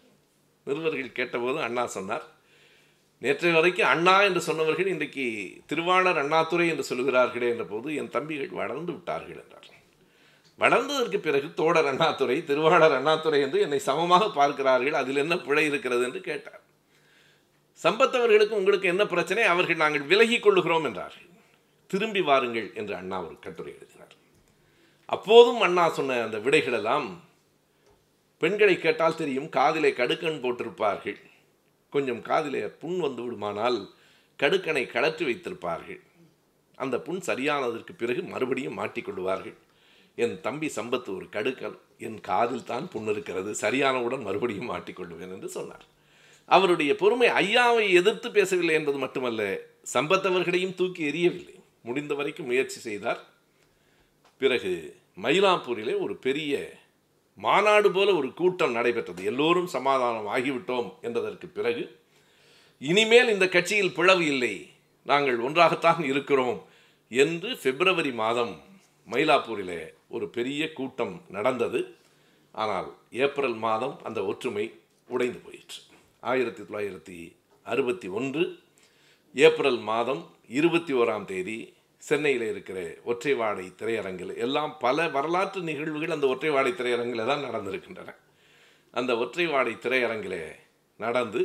நிருபர்கள் கேட்டபோது அண்ணா சொன்னார் நேற்றைய வரைக்கும் அண்ணா என்று சொன்னவர்கள் இன்றைக்கு திருவாளர் அண்ணாதுரை என்று சொல்கிறார்களே என்ற போது என் தம்பிகள் வளர்ந்து விட்டார்கள் என்றார் வளர்ந்ததற்கு பிறகு தோடர் அண்ணாத்துறை திருவாளர் அண்ணாத்துறை என்று என்னை சமமாக பார்க்கிறார்கள். அதில் என்ன பிழை இருக்கிறது என்று கேட்டார். சம்பத்தவர்களுக்கு உங்களுக்கு என்ன பிரச்சனை? அவர்கள் நாங்கள் விலகிக் கொள்ளுகிறோம் என்றார்கள். திரும்பி வாருங்கள் என்று அண்ணா ஒரு கட்டுரை எழுதினார். அப்போதும் அண்ணா சொன்ன அந்த விடைகளெல்லாம் பெண்களை கேட்டால் தெரியும் காதிலே கடுக்கன் போட்டிருப்பார்கள். கொஞ்சம் காதிலே புண் வந்து விடுமானால் கடுக்கனை கழற்றி வைத்திருப்பார்கள். அந்த புண் சரியானதற்கு பிறகு மறுபடியும் மாட்டிக்கொள்வார்கள் என் தம்பி சம்பத்து ஒரு கடுக்கன் என் காதில் தான் புண் இருக்கிறது சரியானவுடன் மறுபடியும் மாட்டிக்கொள்வேன் என்று சொன்னார். அவருடைய பொறுமை ஐயாவை எதிர்த்து பேசவில்லை என்பது மட்டுமல்ல சம்பத்தவர்களையும் தூக்கி எறியவில்லை. முடிந்த வரைக்கும் முயற்சி செய்தார். பிறகு மயிலாப்பூரிலே ஒரு பெரிய மாநாடு போல ஒரு கூட்டம் நடைபெற்றது. எல்லோரும் சமாதானம் ஆகிவிட்டோம் என்றதற்கு பிறகு இனிமேல் இந்த கட்சியில் பிளவு இல்லை நாங்கள் ஒன்றாகத்தான் இருக்கிறோம் என்று பிப்ரவரி மாதம் மயிலாப்பூரிலே ஒரு பெரிய கூட்டம் நடந்தது. ஆனால் ஏப்ரல் மாதம் அந்த ஒற்றுமை உடைந்து போயிற்று. ஆயிரத்தி தொள்ளாயிரத்தி அறுபத்தி ஒன்று ஏப்ரல் மாதம் இருபத்தி ஓராம் தேதி சென்னையில் இருக்கிற ஒற்றைவாடை திரையரங்கில் எல்லாம் பல வரலாற்று நிகழ்வுகள் அந்த ஒற்றைவாடை திரையரங்கில் தான் நடந்திருக்கின்றன. அந்த ஒற்றைவாடை திரையரங்கில் நடந்து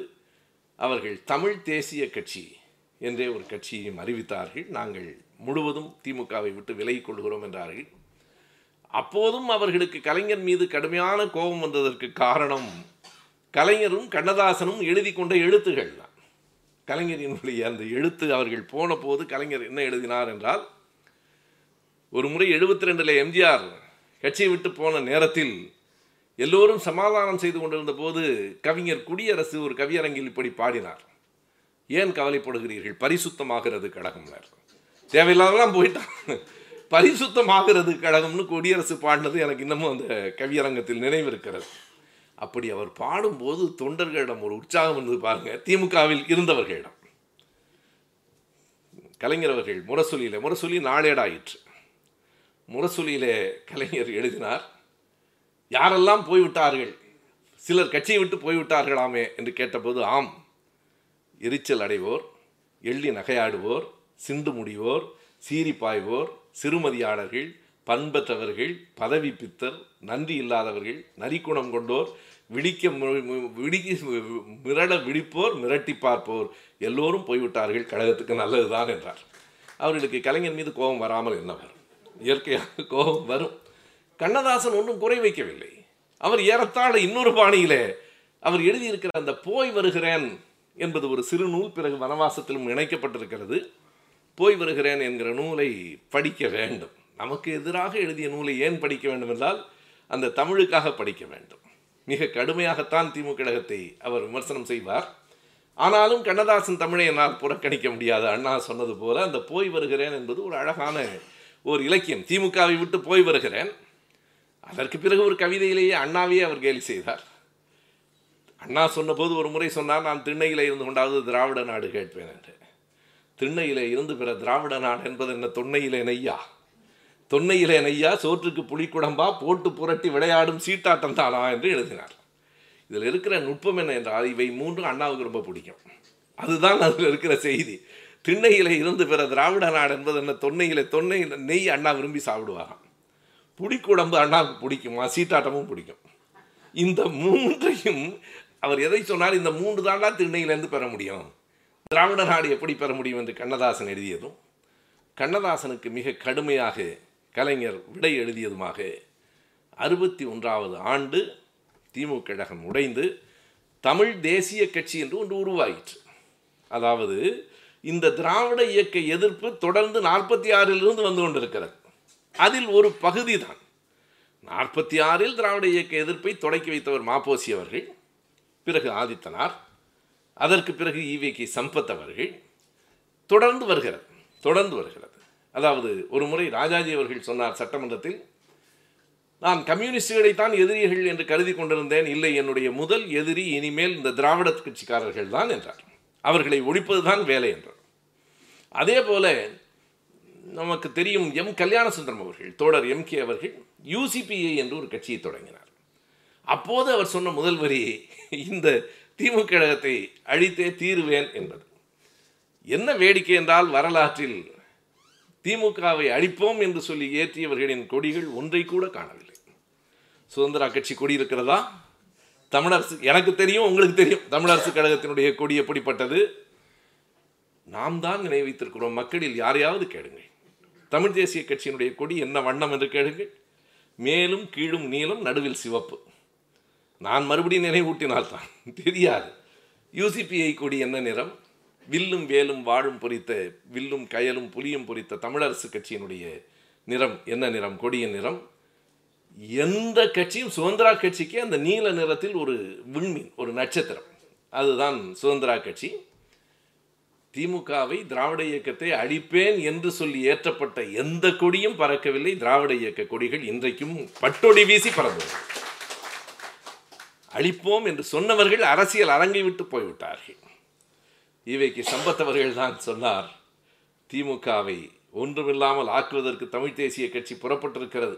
அவர்கள் தமிழ் தேசிய கட்சி என்றே ஒரு கட்சியையும் அறிவித்தார்கள். நாங்கள் முழுவதும் திமுகவை விட்டு விலகிக் கொள்கிறோம் என்றார்கள். அப்போதும் அவர்களுக்கு கலைஞர் மீது கடுமையான கோபம் வந்ததற்கு காரணம் கலைஞரும் கண்ணதாசனும் எழுதி கொண்ட எழுத்துகள் தான். கலைஞரினுடைய அந்த எழுத்து அவர்கள் போன போது கலைஞர் என்ன எழுதினார் என்றால் ஒரு முறை எழுபத்தி ரெண்டில் எம்ஜிஆர் கட்சியை விட்டு போன நேரத்தில் எல்லோரும் சமாதானம் செய்து கொண்டிருந்த போது கவிஞர் குடியரசு ஒரு கவியரங்கில் இப்படி பாடினார். ஏன் கவலைப்படுகிறீர்கள்? பரிசுத்தமாகிறது கடகம்னர் தேவையில்லாதெல்லாம் போயிட்டான். பரிசுத்தமாகிறது கழகம்னு குடியரசு பாடினது எனக்கு இன்னமும் அந்த கவியரங்கத்தில் நினைவிருக்கிறது. அப்படி அவர் பாடும்போது தொண்டர்களிடம் ஒரு உற்சாகம் இருந்தது பாருங்க. திமுகவில் இருந்தவர்களிடம். கலைஞர் அவர்கள் முரசொலியில் முரசொலி நாளேடாயிற்று. முரசொலியிலே கலைஞர் எழுதினார் யாரெல்லாம் போய்விட்டார்கள்? சிலர் கட்சியை விட்டு போய்விட்டார்களாமே? என்று கேட்டபோது ஆம் எரிச்சல் அடைவோர் எள்ளி நகையாடுவோர் சிந்து முடிவோர் சீறி பாய்வோர் சிறுமதியாளர்கள் பண்பற்றவர்கள் பதவி பித்தர் நன்றி இல்லாதவர்கள் நரிக்குணம் கொண்டோர் விழிக்க மு- விடிக்க மிரட விழிப்போர் மிரட்டி பார்ப்போர் எல்லோரும் போய்விட்டார்கள். கழகத்துக்கு நல்லதுதான் என்றார். அவர்களுக்கு கலைஞர் மீது கோபம் வராமல் என்ன வரும் இயற்கையாக கோபம் வரும். கண்ணதாசன் ஒன்றும் குறை வைக்கவில்லை. அவர் ஏறத்தாழ இன்னொரு பாணியிலே அவர் எழுதியிருக்கிற அந்த போய் வருகிறேன் என்பது ஒரு சிறு நூல் பிறகு வனவாசத்திலும் இணைக்கப்பட்டிருக்கிறது. போய் வருகிறேன் என்கிற நூலை படிக்க வேண்டும். நமக்கு எதிராக எழுதிய நூலை ஏன் படிக்க வேண்டும் என்றால் அந்த தமிழுக்காக படிக்க வேண்டும். மிக கடுமையாகத்தான் திமுக கழகத்தை அவர் விமர்சனம் செய்வார். ஆனாலும் கண்ணதாசன் தமிழை என்னால் புறக்கணிக்க முடியாது. அண்ணா சொன்னது போல அந்த போய் வருகிறேன் என்பது ஒரு அழகான ஒரு இலக்கியம். திமுகவை விட்டு போய் வருகிறேன். அதற்கு பிறகு ஒரு கவிதையிலேயே அண்ணாவையே அவர் கேலி செய்தார். அண்ணா சொன்னபோது ஒரு முறை சொன்னார் நான் திண்ணையிலே இருந்து கொண்டாவது திராவிட நாடு கேட்பேன் என்று. திண்ணையிலே இருந்து பிற திராவிட நாடு என்பது என்ன தொன்னையிலே நெய்யா? தொன்னையிலே நெய்யா சோற்றுக்கு புலிக்குடம்பா போட்டு புரட்டி விளையாடும் சீட்டாட்டம் தானா என்று எழுதினார். இதில் இருக்கிற நுட்பம் என்ன என்றால் இவை மூன்றும் அண்ணாவுக்கு ரொம்ப பிடிக்கும். அதுதான் அதில் இருக்கிற செய்தி. திண்ணையிலே இருந்து பிற திராவிட நாடு என்பது என்ன தொன்னையிலே தொன்னையில் நெய் அண்ணா விரும்பி சாப்பிடுவாராம். புளிக்குடம்பு அண்ணாவுக்கு பிடிக்குமா? சீட்டாட்டமும் பிடிக்கும். இந்த மூன்றையும் அவர் எதை சொன்னார்? இந்த மூன்று தாண்டா திண்ணையிலேருந்து பெற முடியும். திராவிட நாடு எப்படி பெற முடியும் என்று கண்ணதாசன் எழுதியதும் கண்ணதாசனுக்கு மிக கடுமையாக கலைஞர் விடை எழுதியதுமாக அறுபத்தி ஒன்றாவது ஆண்டு திமுக கழகம் உடைந்து தமிழ் தேசிய கட்சி என்று ஒன்று உருவாயிற்று. அதாவது இந்த திராவிட இயக்க எதிர்ப்பு தொடர்ந்து நாற்பத்தி ஆறிலிருந்து வந்து கொண்டிருக்கிறது. அதில் ஒரு பகுதி தான் நாற்பத்தி ஆறில் திராவிட இயக்க எதிர்ப்பை தொடக்கி வைத்தவர் மாப்போசி அவர்கள் பிறகு ஆதித்தனார் அதற்கு பிறகு ஈவேகே சம்பத் அவர்கள் தொடர்ந்து வருகிறது தொடர்ந்து வருகிறது. அதாவது ஒரு முறை ராஜாஜி அவர்கள் சொன்னார் சட்டமன்றத்தில் நான் கம்யூனிஸ்டுகளைத்தான் எதிரிகள் என்று கருதி கொண்டிருந்தேன். இல்லை என்னுடைய முதல் எதிரி இனிமேல் இந்த திராவிட கட்சிக்காரர்கள் தான் என்றார். அவர்களை ஒழிப்பதுதான் வேலை என்றார். அதே போல நமக்கு தெரியும் எம். கல்யாணசுந்தரம் அவர்கள் தோழர் எம். கே. அவர்கள் யூசிபிஐ என்று ஒரு கட்சியை தொடங்கினார். அப்போது அவர் சொன்ன முதல் வரி இந்த திமுக கழகத்தை அழித்தே தீருவேன் என்பது. என்ன வேடிக்கை என்றால் வரலாற்றில் திமுகவை அழிப்போம் என்று சொல்லி ஏற்றியவர்களின் கொடிகள் ஒன்றை கூட காணவில்லை. சுதந்திரா கட்சி கொடி இருக்கிறதா? தமிழரசு எனக்கு தெரியும் உங்களுக்கு தெரியும். தமிழரசு கழகத்தினுடைய கொடி எப்படிப்பட்டது? நாம் தான் நினைவித்திருக்கிறோம். மக்களில் யாரையாவது கேளுங்கள். தமிழ் தேசிய கட்சியினுடைய கொடி என்ன வண்ணம் என்று கேளுங்கள். மேலும் கீழும் நீளம் நடுவில் சிவப்பு. நான் மறுபடியும் நினைவூட்டினால் தான் தெரியாது. யூசிபிஐ கொடி என்ன நிறம்? வில்லும் வேலும் வாழும் பொறித்த வில்லும் கயலும் புலியும் பொறித்த தமிழரசு கட்சியினுடைய நிறம் என்ன நிறம்? கொடியின் நிறம்? எந்த கட்சியும் சுதந்திரா கட்சிக்கு அந்த நீல நிறத்தில் ஒரு விண்மீன் ஒரு நட்சத்திரம். அதுதான் சுதந்திரா கட்சி. திமுகவை திராவிட இயக்கத்தை அழிப்பேன் என்று சொல்லி ஏற்றப்பட்ட எந்த கொடியும் பறக்கவில்லை. திராவிட இயக்க கொடிகள் இன்றைக்கும் பட்டொடி வீசி பறந்தது. அழிப்போம் என்று சொன்னவர்கள் அரசியல் அரங்கை விட்டு போய்விட்டார்கள். இவைக்கு சம்பத்தவர்கள் தான் சொன்னார். திமுகவை ஒன்றுமில்லாமல் ஆக்குவதற்கு தமிழ் தேசிய கட்சி புறப்பட்டிருக்கிறது.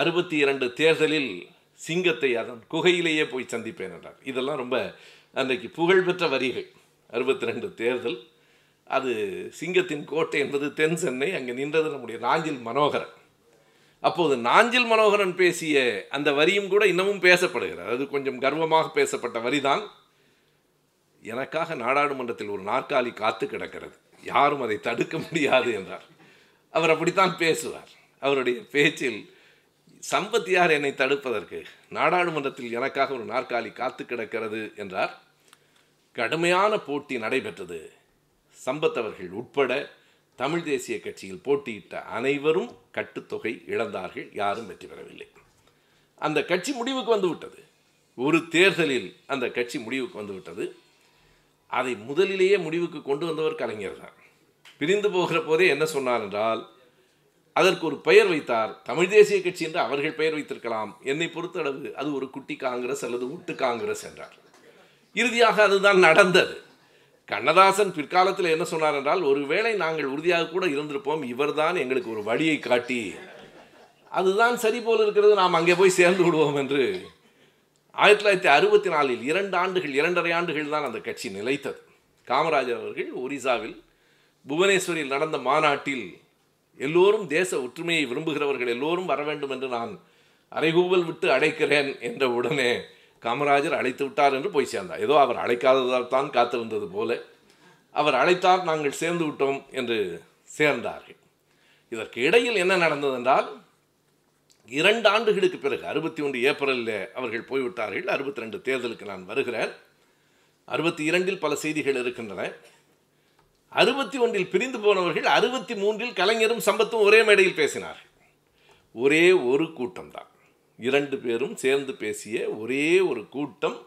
அறுபத்தி இரண்டு தேர்தலில் சிங்கத்தை அதன் குகையிலேயே போய் சந்திப்பேன் என்றார். இதெல்லாம் ரொம்ப அன்றைக்கு புகழ்பெற்ற வரிகள். அறுபத்தி ரெண்டு தேர்தல். அது சிங்கத்தின் கோட்டை என்பது தென் சென்னை அங்கே நின்றது நம்முடைய நாஞ்சில் மனோகரன். அப்போது நாஞ்சில் மனோகரன் பேசிய அந்த வரியும் கூட இன்னமும் பேசப்படுகிறது. அது கொஞ்சம் கர்வமாக பேசப்பட்ட வரிதான். எனக்காக நாடாளுமன்றத்தில் ஒரு நாற்காலி காத்து கிடக்கிறது. யாரும் அதை தடுக்க முடியாது என்றார். அவர் அப்படித்தான் பேசுவார். அவருடைய பேச்சில் சம்பத்தியார் என்னை தடுப்பதற்கு? நாடாளுமன்றத்தில் எனக்காக ஒரு நாற்காலி காத்து கிடக்கிறது என்றார். கடுமையான போட்டி நடைபெற்றது. சம்பத் அவர்கள் உட்பட தமிழ் தேசிய கட்சியில் போட்டியிட்ட அனைவரும் கட்டுத்தொகை இழந்தார்கள் யாரும் வெற்றி பெறவில்லை. அந்த கட்சி முடிவுக்கு வந்துவிட்டது ஒரு தேர்தலில் அந்த கட்சி முடிவுக்கு வந்துவிட்டது அதை முதலிலேயே முடிவுக்கு கொண்டு வந்தவர் கலைஞர் தான். பிரிந்து போகிற போதே என்ன சொன்னார் என்றால் அதற்கு ஒரு பெயர் வைத்தார். தமிழ் தேசிய கட்சி என்று அவர்கள் பெயர் வைத்திருக்கலாம். என்னை பொறுத்தளவு அது ஒரு குட்டி காங்கிரஸ் அல்லது ஒட்டு காங்கிரஸ் என்றார். இறுதியாக அதுதான் நடந்தது. கண்ணதாசன் பிற்காலத்தில் என்ன சொன்னார் என்றால் ஒருவேளை நாங்கள் உறுதியாக கூட இருந்திருப்போம் இவர்தான் எங்களுக்கு ஒரு வழியை காட்டி. அதுதான் சரி போல் இருக்கிறது நாம் அங்கே போய் சேர்ந்து விடுவோம் என்று. ஆயிரத்தி தொள்ளாயிரத்தி அறுபத்தி நாலில் இரண்டு ஆண்டுகள் இரண்டரை ஆண்டுகள் தான் அந்த கட்சி நிலைத்தது. காமராஜர் அவர்கள் ஒரிசாவில் புவனேஸ்வரில் நடந்த மாநாட்டில் எல்லோரும் தேச ஒற்றுமையை விரும்புகிறவர்கள் எல்லோரும் வர வேண்டும் என்று நான் அரைகூவல் விட்டு அடைக்கிறேன் என்ற உடனே காமராஜர் அழைத்து விட்டார் என்று போய் சேர்ந்தார். ஏதோ அவர் அழைக்காததால் தான் காத்திருந்தது போல அவர் அழைத்தார் நாங்கள் சேர்ந்து விட்டோம் என்று சேர்ந்தார்கள். இதற்கு இடையில் என்ன நடந்ததென்றால் இரண்டு ஆண்டுகளுக்கு பிறகு அறுபத்தி ஒன்று ஏப்ரலில் அவர்கள் போய்விட்டார்கள். அறுபத்தி ரெண்டு தேர்தலுக்கு நான் வருகிறேன். அறுபத்தி இரண்டில் பல செய்திகள் இருக்கின்றன. அறுபத்தி ஒன்றில் பிரிந்து போனவர்கள் அறுபத்தி மூன்றில் கலைஞரும் சம்பத்தும் ஒரே மேடையில் பேசினார்கள். ஒரே ஒரு கூட்டம்தான். இரண்டு பேரும் சேர்ந்து பேசிய ஒரே ஒரு கூட்டம்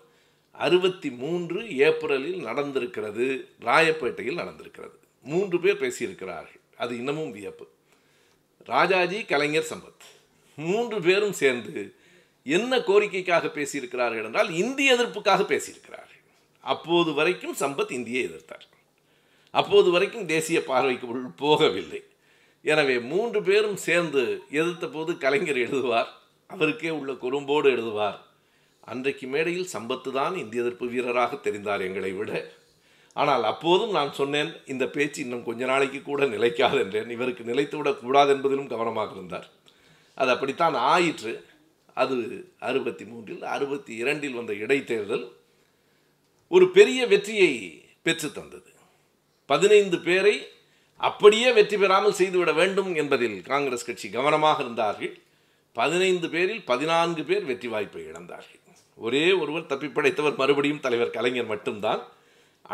அறுபத்தி மூன்று ஏப்ரலில் நடந்திருக்கிறது ராயப்பேட்டையில் நடந்திருக்கிறது. மூன்று பேர் பேசியிருக்கிறார்கள். அது இன்னமும் வியப்பு. ராஜாஜி கலைஞர் சம்பத். மூன்று பேரும் சேர்ந்து என்ன கோரிக்கைக்காக பேசியிருக்கிறார்கள் என்றால் இந்திய எதிர்ப்புக்காக பேசியிருக்கிறார்கள். அப்போது வரைக்கும் சம்பத் இந்தியை எதிர்த்தார். அப்போது வரைக்கும் தேசிய பார்வைக்கு போகவில்லை. எனவே மூன்று பேரும் சேர்ந்து எதிர்த்த போது கலைஞர் எழுதுவார் அவருக்கே உள்ள குறும்போடு எழுதுவார். அன்றைக்கு மேடையில் சம்பத்து தான் இந்திய எதிர்ப்பு வீரராக தெரிந்தார் எங்களை விட. ஆனால் அப்போதும் நான் சொன்னேன் இந்த பேச்சு இன்னும் கொஞ்ச நாளைக்கு கூட நிலைக்காது என்றேன். இவருக்கு நிலைத்து கூடாது என்பதிலும் கவனமாக இருந்தார். அது அப்படித்தான் ஆயிற்று. அது அறுபத்தி மூன்றில் அறுபத்தி இரண்டில் வந்த இடைத்தேர்தல் ஒரு பெரிய வெற்றியை பெற்று தந்தது. பதினைந்து பேரை அப்படியே வெற்றி பெறாமல் செய்துவிட வேண்டும் என்பதில் காங்கிரஸ் கட்சி கவனமாக இருந்தார்கள். பதினைந்து பேரில் பதினான்கு பேர் வெற்றி வாய்ப்பை இழந்தார்கள். ஒரே ஒருவர் தப்பிப்படைத்தவர் மறுபடியும் தலைவர் கலைஞர் மட்டும்தான்.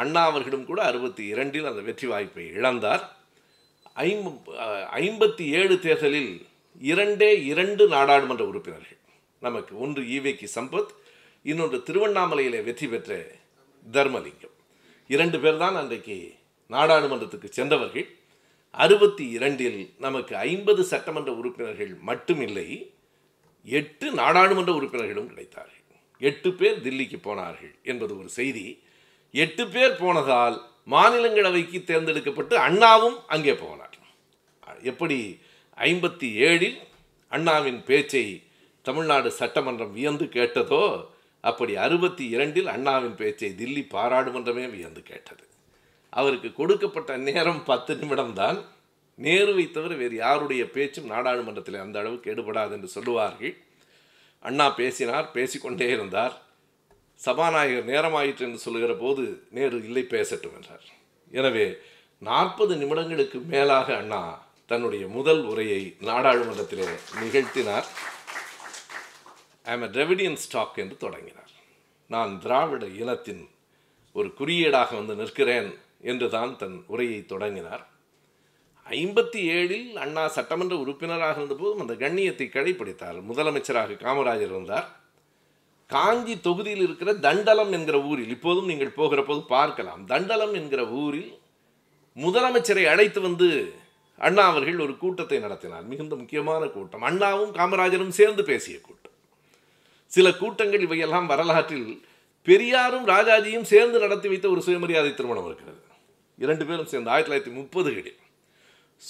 அண்ணா அவர்களும் கூட அறுபத்தி இரண்டில் அந்த வெற்றி வாய்ப்பை இழந்தார். ஐம்ப ஐம்பத்தி ஏழு தேர்தலில் இரண்டே இரண்டு நாடாளுமன்ற உறுப்பினர்கள். நமக்கு ஒன்று ஈவேக்கி சம்பத் இன்னொன்று திருவண்ணாமலையிலே வெற்றி பெற்ற தர்மலிங்கம். இரண்டு பேர் தான் அன்றைக்கு நாடாளுமன்றத்துக்கு சென்றவர்கள். அறுபத்தி இரண்டில் நமக்கு ஐம்பது சட்டமன்ற உறுப்பினர்கள் மட்டுமில்லை. எட்டு நாடாளுமன்ற உறுப்பினர்களும் கிடைத்தார்கள். எட்டு பேர் தில்லிக்கு போனார்கள் என்பது ஒரு செய்தி. எட்டு பேர் போனதால் மாநிலங்களவைக்கு தேர்ந்தெடுக்கப்பட்டு அண்ணாவும் அங்கே போனார். எப்படி ஐம்பத்தி ஏழில் அண்ணாவின் பேச்சை தமிழ்நாடு சட்டமன்றம் வியந்து கேட்டதோ அப்படி அறுபத்தி இரண்டில் அண்ணாவின் பேச்சை தில்லி பாராளுமன்றமே வியந்து கேட்டது. அவருக்கு கொடுக்கப்பட்ட நேரம் பத்து நிமிடம்தான். நேருவை தவிர வேறு யாருடைய பேச்சும் நாடாளுமன்றத்தில் அந்த அளவுக்கு எடுபடாது என்று சொல்லுவார்கள். அண்ணா பேசினார் பேசிக்கொண்டே இருந்தார். சபாநாயகர் நேரமாயிற்று என்று சொல்லுகிற போது நேரு இல்லை பேசட்டும் என்றார். எனவே நாற்பது நிமிடங்களுக்கு மேலாக அண்ணா தன்னுடைய முதல் உரையை நாடாளுமன்றத்திலே நிகழ்த்தினார். ஐம் அ டிரெவிடியன் ஸ்டாக் என்று தொடங்கினார். நான் திராவிட இனத்தின் ஒரு குறியீடாக வந்து நிற்கிறேன் என்று தான் தன் உரையை தொடங்கினார். ஐம்பத்தி ஏழில் அண்ணா சட்டமன்ற உறுப்பினராக இருந்தபோதும் அந்த கண்ணியத்தை கடைபிடித்தார். முதலமைச்சராக காமராஜர் இருந்தார். காஞ்சி தொகுதியில் இருக்கிற தண்டலம் என்கிற ஊரில் இப்போதும் நீங்கள் போகிற போது பார்க்கலாம். தண்டலம் என்கிற ஊரில் முதலமைச்சரை அழைத்து வந்து அண்ணா அவர்கள் ஒரு கூட்டத்தை நடத்தினார். மிகுந்த முக்கியமான கூட்டம். அண்ணாவும் காமராஜரும் சேர்ந்து பேசிய கூட்டம். சில கூட்டங்கள் இவையெல்லாம் வரலாற்றில் பெரியாரும் ராஜாஜியும் சேர்ந்து நடத்தி வைத்த ஒரு சுயமரியாதை திருமணம் இருக்கிறது. இரண்டு பேரும் சேர்ந்து ஆயிரத்தி தொள்ளாயிரத்தி முப்பதுகளில்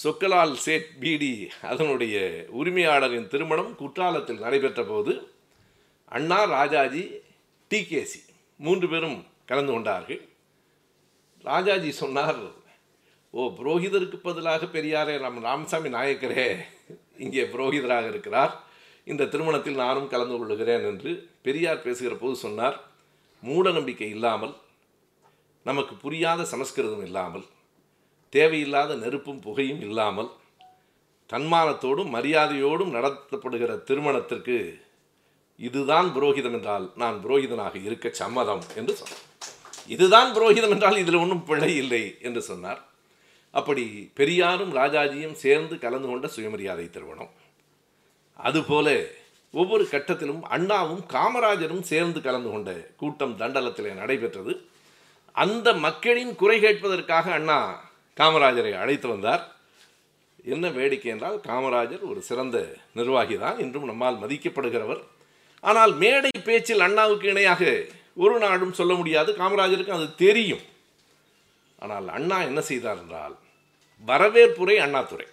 சொக்கலால் சேட் பீடி அதனுடைய உரிமையாளரின் திருமணம் குற்றாலத்தில் நடைபெற்ற போது அண்ணா ராஜாஜி டிகேசி மூன்று பேரும் கலந்து கொண்டார்கள். ராஜாஜி சொன்னார் ஓ புரோகிதருக்கு பதிலாக பெரியாரே ராம் ராமசாமி நாயக்கரே இங்கே புரோகிதராக இருக்கிறார். இந்த திருமணத்தில் நானும் கலந்து கொள்ளுகிறேன் என்று பெரியார் பேசுகிற போது சொன்னார். மூட நம்பிக்கை இல்லாமல் நமக்கு புரியாத சமஸ்கிருதம் இல்லாமல் தேவையில்லாத நெருப்பும் புகையும் இல்லாமல் தன்மானத்தோடும் மரியாதையோடும் நடத்தப்படுகிற திருமணத்திற்கு இதுதான் புரோகிதம் என்றால் நான் புரோகிதனாக இருக்க சம்மதம் என்று சொன்னார். இதுதான் புரோகிதம் என்றால் இதில் ஒன்றும் பிழை இல்லை என்று சொன்னார். அப்படி பெரியாரும் ராஜாஜியும் சேர்ந்து கலந்து கொண்ட சுயமரியாதை திருமணம். அதுபோல ஒவ்வொரு கட்டத்திலும் அண்ணாவும் காமராஜரும் சேர்ந்து கலந்து கொண்ட கூட்டம் தண்டலத்தில் நடைபெற்றது. அந்த மக்களின் குறை கேட்பதற்காக அண்ணா காமராஜரை அழைத்து வந்தார். என்ன வேடிக்கை என்றால் காமராஜர் ஒரு சிறந்த நிர்வாகி தான் இன்றும் நம்மால் மதிக்கப்படுகிறவர். ஆனால் மேடை பேச்சில் அண்ணாவுக்கு இணையாக ஒரு நாடும் சொல்ல முடியாது காமராஜருக்கு அது தெரியும். ஆனால் அண்ணா என்ன செய்தார் என்றால் வரவேற்புரை அண்ணாதுரை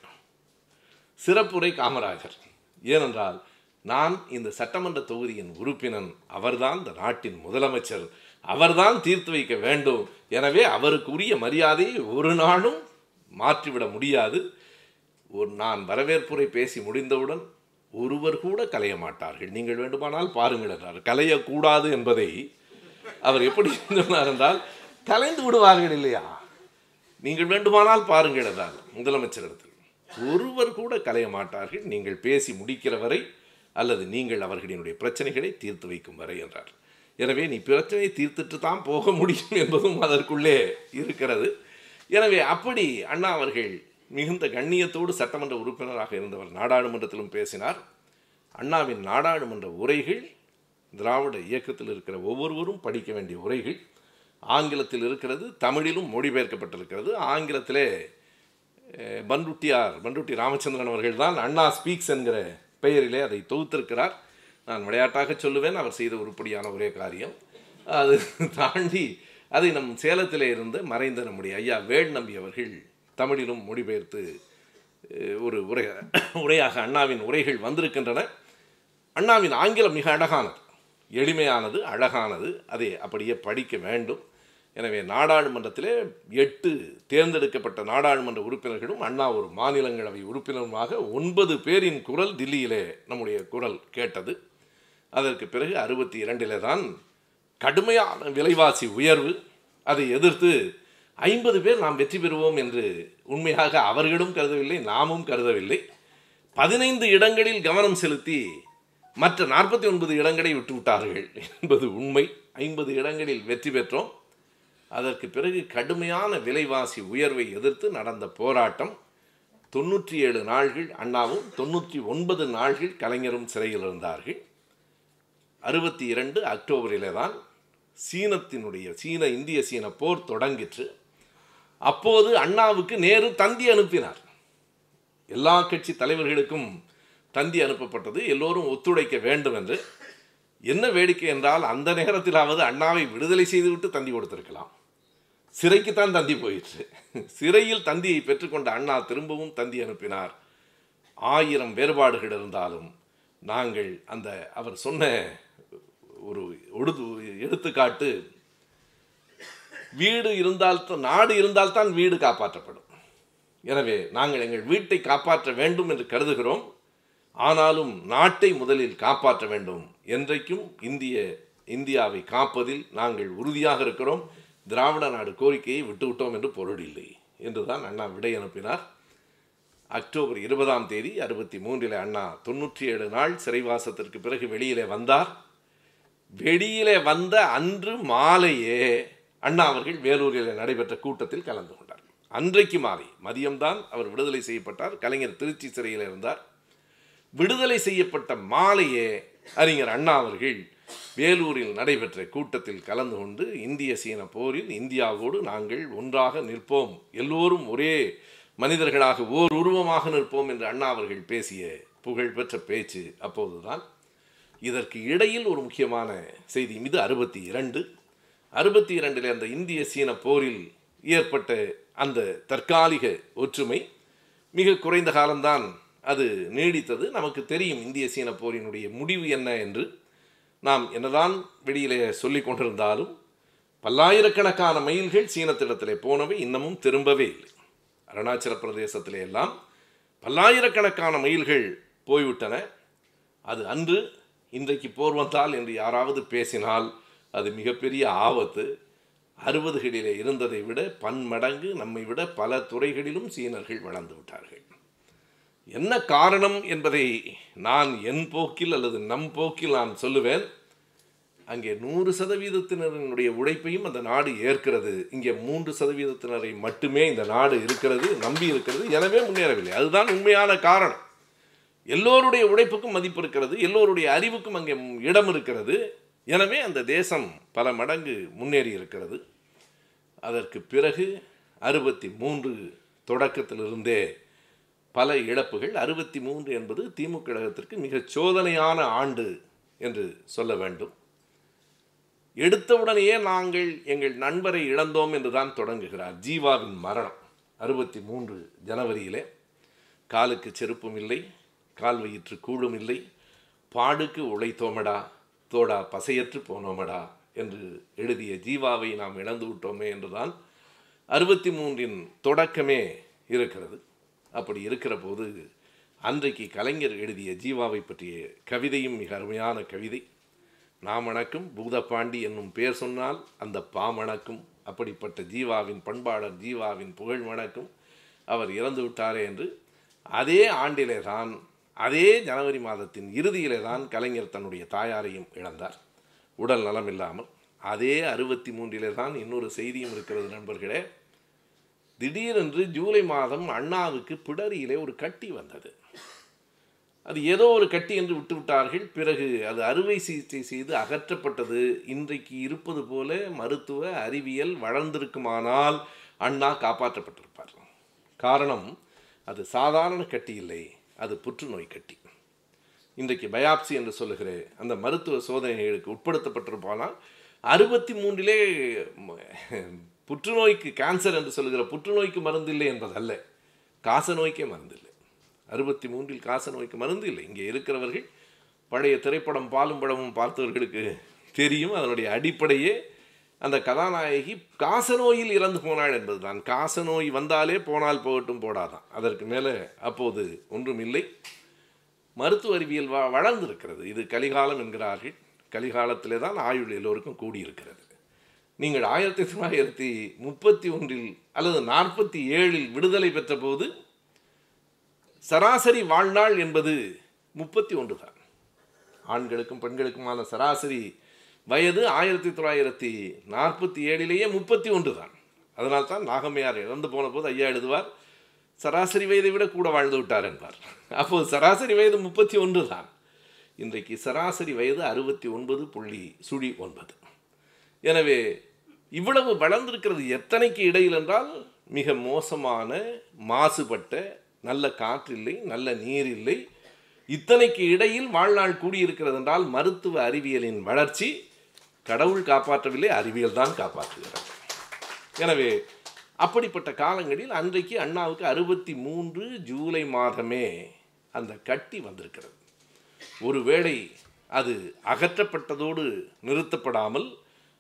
சிறப்புரை காமராஜர். ஏனென்றால் நான் இந்த சட்டமன்ற தொகுதியின் உறுப்பினன் அவர்தான் இந்த நாட்டின் முதலமைச்சர். அவர்தான் தீர்த்து வைக்க வேண்டும். எனவே அவருக்குரிய மரியாதையை ஒரு நாளும் மாற்றிவிட முடியாது. ஒரு நான் வரவேற்புரை பேசி முடிந்தவுடன் ஒருவர் கூட கலைய மாட்டார்கள். நீங்கள் வேண்டுமானால் பாருங்கள் என்றார். கலையக்கூடாது என்பதை அவர் எப்படி சொன்னார் என்றால் கலைந்து விடுவார்கள் இல்லையா? நீங்கள் வேண்டுமானால் பாருங்கள் என்றார் முதலமைச்சரிடத்தில். ஒருவர் கூட கலைய மாட்டார்கள். நீங்கள் பேசி முடிக்கிற வரை அல்லது நீங்கள் அவர்களினுடைய பிரச்சனைகளை தீர்த்து வைக்கும் வரை என்றார். எனவே நீ பிரச்சனையை தீர்த்துட்டு தான் போக முடியும் என்பதும் அதற்குள்ளே இருக்கிறது. எனவே அப்படி அண்ணா அவர்கள் மிகுந்த கண்ணியத்தோடு சட்டமன்ற உறுப்பினராக இருந்தவர் நாடாளுமன்றத்திலும் பேசினார். அண்ணாவின் நாடாளுமன்ற உரைகள் திராவிட இயக்கத்தில் இருக்கிற ஒவ்வொருவரும் படிக்க வேண்டிய உரைகள் ஆங்கிலத்தில் இருக்கிறது தமிழிலும் மொழிபெயர்க்கப்பட்டிருக்கிறது. ஆங்கிலத்திலே பன்ருட்டியார் பண்ருட்டியார் பண்ருட்டி ராமச்சந்திரன் அவர்கள் தான் அண்ணா ஸ்பீக்ஸ் என்கிற பெயரிலே அதை தொகுத்திருக்கிறார். நான் விளையாட்டாக சொல்லுவேன் அவர் செய்த உருப்படியான ஒரே காரியம். அது தாண்டி அதை நம் சேலத்திலே இருந்து மறைந்த நம்முடைய ஐயா வேல் நம்பி அவர்கள் தமிழிலும் மொழிபெயர்த்து ஒரு உரை உரையாக அண்ணாவின் உரைகள் வந்திருக்கின்றன. அண்ணாவின் ஆங்கிலம் மிக அழகானது. எளிமையானது அழகானது. அதை அப்படியே படிக்க வேண்டும். எனவே நாடாளுமன்றத்திலே எட்டு தேர்ந்தெடுக்கப்பட்ட நாடாளுமன்ற உறுப்பினர்களும் அண்ணா ஒரு மாநிலங்களவை உறுப்பினருமாக ஒன்பது பேரின் குரல் தில்லியிலே நம்முடைய குரல் கேட்டது. அதற்கு பிறகு அறுபத்தி இரண்டில் தான் கடுமையான விலைவாசி உயர்வு அதை எதிர்த்து ஐம்பது பேர் நாம் வெற்றி பெறுவோம் என்று உண்மையாக அவர்களும் கருதவில்லை நாமும் கருதவில்லை. பதினைந்து இடங்களில் கவனம் செலுத்தி மற்ற நாற்பத்தி ஒன்பது இடங்களை விட்டுவிட்டார்கள் என்பது உண்மை. ஐம்பது இடங்களில் வெற்றி பெற்றோம். அதற்கு பிறகு கடுமையான விலைவாசி உயர்வை எதிர்த்து நடந்த போராட்டம். தொண்ணூற்றி ஏழு நாள்கள் அண்ணாவும் தொண்ணூற்றி ஒன்பது நாள்கள் கலைஞரும் சிறையில் இருந்தார்கள். அறுபத்தி இரண்டு அக்டோபரிலே தான் சீனத்தினுடைய சீன இந்திய சீன போர் தொடங்கிற்று. அப்போது அண்ணாவுக்கு நேரு தந்தி அனுப்பினார். எல்லா கட்சி தலைவர்களுக்கும் தந்தி அனுப்பப்பட்டது. எல்லோரும் ஒத்துழைக்க வேண்டும் என்று என்ன வேடிக்கை என்றால் அந்த நேரத்திலாவது அண்ணாவை விடுதலை செய்துவிட்டு தந்தி கொடுத்திருக்கலாம். சிறைக்குத்தான் தந்தி போயிற்று. சிறையில் தந்தியை பெற்றுக்கொண்ட அண்ணா திரும்பவும் தந்தி அனுப்பினார். ஆயிரம் வேறுபாடுகள் இருந்தாலும் நாங்கள் அந்த அவர் சொன்ன ஒரு ஒடுது எடுத்துக்காட்டு வீடு இருந்தால் நாடு இருந்தால்தான் வீடு காப்பாற்றப்படும். எனவே நாங்கள் எங்கள் வீட்டை காப்பாற்ற வேண்டும் என்று கருதுகிறோம். ஆனாலும் நாட்டை முதலில் காப்பாற்ற வேண்டும். என்றைக்கும் இந்திய இந்தியாவை காப்பதில் நாங்கள் உறுதியாக இருக்கிறோம். திராவிட நாடு கோரிக்கையை விட்டுவிட்டோம் என்று பொருள் இல்லை என்றுதான் அண்ணா விடை அனுப்பினார். அக்டோபர் இருபதாம் தேதி அறுபத்தி மூன்றில் அண்ணா தொண்ணூற்றி ஏழு நாள் சிறைவாசத்திற்கு பிறகு வெளியிலே வந்தார். வெளியிலே வந்த அன்று மாலையே அண்ணா அவர்கள் வேலூரில் நடைபெற்ற கூட்டத்தில் கலந்து கொண்டார். அன்றைக்கு மாலை மதியம்தான் அவர் விடுதலை செய்யப்பட்டார். கலைஞர் திருச்சி சிறையில் இருந்தார். விடுதலை செய்யப்பட்ட மாலையே அறிஞர் அண்ணா அவர்கள் வேலூரில் நடைபெற்ற கூட்டத்தில் கலந்து கொண்டு இந்திய சீன போரில் இந்தியாவோடு நாங்கள் ஒன்றாக நிற்போம். எல்லோரும் ஒரே மனிதர்களாக ஓர் உருவமாக நிற்போம் என்று அண்ணா அவர்கள் பேசிய புகழ்பெற்ற பேச்சு அப்போதுதான் இதற்கு இடையில் ஒரு முக்கியமான செய்தி. மீது அறுபத்தி இரண்டு. அறுபத்தி இரண்டில் அந்த இந்திய சீன போரில் ஏற்பட்ட அந்த தற்காலிக ஒற்றுமை மிக குறைந்த காலம்தான் அது நீடித்தது. நமக்கு தெரியும் இந்திய சீன போரினுடைய முடிவு என்ன என்று. நாம் என்னதான் வெளியிலே சொல்லிக் கொண்டிருந்தாலும் பல்லாயிரக்கணக்கான மைல்கள் சீனத்திடத்திலே போனவை இன்னமும் திரும்பவே இல்லை. அருணாச்சல பிரதேசத்திலே எல்லாம் பல்லாயிரக்கணக்கான மைல்கள் போய்விட்டன. அது அன்று இன்றைக்கு போர் வந்தால் என்று யாராவது பேசினால் அது மிகப்பெரிய ஆபத்து. அறுபதுகளிலே இருந்ததை விட பன்மடங்கு நம்மை விட பல துறைகளிலும் சீனர்கள் வளர்ந்து விட்டார்கள். என்ன காரணம் என்பதை நான் என் போக்கில் அல்லது நம் போக்கில் நான் சொல்லுவேன். அங்கே நூறு சதவீதத்தினரினுடைய உழைப்பையும் அந்த நாடு ஏற்கிறது. இங்கே மூன்று சதவீதத்தினரை மட்டுமே இந்த நாடு இருக்கிறது நம்பி இருக்கிறது. எனவே முன்னேறவில்லை. அதுதான் உண்மையான காரணம். எல்லோருடைய உழைப்புக்கும் மதிப்பு இருக்கிறது எல்லோருடைய அறிவுக்கும் அங்கே இடம் இருக்கிறது. எனவே அந்த தேசம் பல மடங்கு முன்னேறி இருக்கிறது. அதற்கு பிறகு அறுபத்தி மூன்று தொடக்கத்திலிருந்தே பல இழப்புகள் அறுபத்தி மூன்று என்பது திமுக கழகத்திற்கு மிக சோதனையான ஆண்டு என்று சொல்ல வேண்டும். எடுத்தவுடனேயே நாங்கள் எங்கள் நண்பரை இழந்தோம் என்று தான் தொடங்குகிறார் ஜீவாவின் மரணம் அறுபத்தி மூன்று ஜனவரியிலே. காலுக்கு செருப்பும் இல்லை கால் வயிற்று கூழும் இல்லை பாடுக்கு உழைத்தோமடா தோடா பசையற்று போனோமடா என்று எழுதிய ஜீவாவை நாம் இழந்து விட்டோமே என்றுதான் அறுபத்தி மூன்றின் தொடக்கமே இருக்கிறது. அப்படி இருக்கிற போது அன்றைக்கு கலைஞர் எழுதிய ஜீவாவை பற்றிய கவிதையும் மிக அருமையான கவிதை. நாமணக்கும் பூதப்பாண்டி என்னும் பேர் சொன்னால் அந்த பாமணக்கும் அப்படிப்பட்ட ஜீவாவின் பண்பாளர் ஜீவாவின் புகழ் மணக்கும் அவர் இறந்து விட்டாரே என்று அதே ஆண்டிலே தான் அதே ஜனவரி மாதத்தின் இறுதியிலே தான் கலைஞர் தன்னுடைய தாயாரையும் இழந்தார். உடல் நலம் இல்லாமல் அதே அறுபத்தி மூன்றிலே தான் இன்னொரு செய்தியும் இருக்கிறது நண்பர்களே. திடீரென்று ஜூலை மாதம் அண்ணாவுக்கு பிடரியிலே ஒரு கட்டி வந்தது. அது ஏதோ ஒரு கட்டி என்று விட்டுவிட்டார்கள். பிறகு அது அறுவை சிகிச்சை செய்து அகற்றப்பட்டது. இன்றைக்கு இருப்பது போல மருத்துவ அறிவியல் வளர்ந்திருக்குமானால் அண்ணா காப்பாற்றப்பட்டிருப்பார். காரணம் அது சாதாரண கட்டி இல்லை. அது புற்றுநோய் கட்டி. இன்றைக்கு பயாப்சி என்று சொல்லுகிற அந்த மருத்துவ சோதனைகளுக்கு உட்படுத்தப்பட்டிருப்பானால் அறுபத்தி மூன்றிலே புற்றுநோய்க்கு கேன்சர் என்று சொல்லுகிற புற்றுநோய்க்கு மருந்து இல்லை என்பதல்ல. காச நோய்க்கே மருந்து இல்லை. அறுபத்தி மூன்றில் காச நோய்க்கு மருந்து இல்லை. இங்கே இருக்கிறவர்கள் பழைய திரைப்படம் பாலும் படமும் பார்த்தவர்களுக்கு தெரியும். அதனுடைய அடிப்படையே அந்த கதாநாயகி காசநோயில் இறந்து போனாள் என்பதுதான். காசநோய் வந்தாலே போனால் போகட்டும் போடாதான். அதற்கு மேலே அப்போது ஒன்றும் இல்லை மருத்துவ அறிவியல் வ வளர்ந்திருக்கிறது. இது கலிகாலம் என்கிறார்கள். கலிகாலத்திலே தான் ஆயுள் எல்லோருக்கும் கூடியிருக்கிறது. நீங்கள் ஆயிரத்தி தொள்ளாயிரத்தி முப்பத்தி ஒன்றில் அல்லது நாற்பத்தி ஏழில் விடுதலை பெற்ற போது சராசரி வாழ்நாள் என்பது முப்பத்தி ஒன்று தான். ஆண்களுக்கும் பெண்களுக்குமான சராசரி வயது ஆயிரத்தி தொள்ளாயிரத்தி நாற்பத்தி ஏழிலேயே முப்பத்தி ஒன்று தான். அதனால் தான் நாகம்மையார் இறந்து போன போது ஐயா எழுதுவார் சராசரி வயதை விட கூட வாழ்ந்து விட்டார் என்பார். அப்போது சராசரி வயது முப்பத்தி ஒன்று தான். இன்றைக்கு சராசரி வயது அறுபத்தி ஒன்பது புள்ளி சுழி ஒன்பது. எனவே இவ்வளவு வளர்ந்திருக்கிறது எத்தனைக்கு இடையில் என்றால் மிக மோசமான மாசுபட்ட நல்ல காற்றில்லை நல்ல நீர் இல்லை இத்தனைக்கு இடையில் வாழ்நாள் கூடியிருக்கிறது என்றால் மருத்துவ அறிவியலின் வளர்ச்சி கடவுள் காப்பாற்றவில்லை அறிவியல் தான் காப்பாற்றுகிறது. எனவே அப்படிப்பட்ட காலங்களில் அன்றைக்கு அண்ணாவுக்கு அறுபத்தி மூன்று ஜூலை மாதமே அந்த கட்டி வந்திருக்கிறது. ஒருவேளை அது அகற்றப்பட்டதோடு நிறுத்தப்படாமல்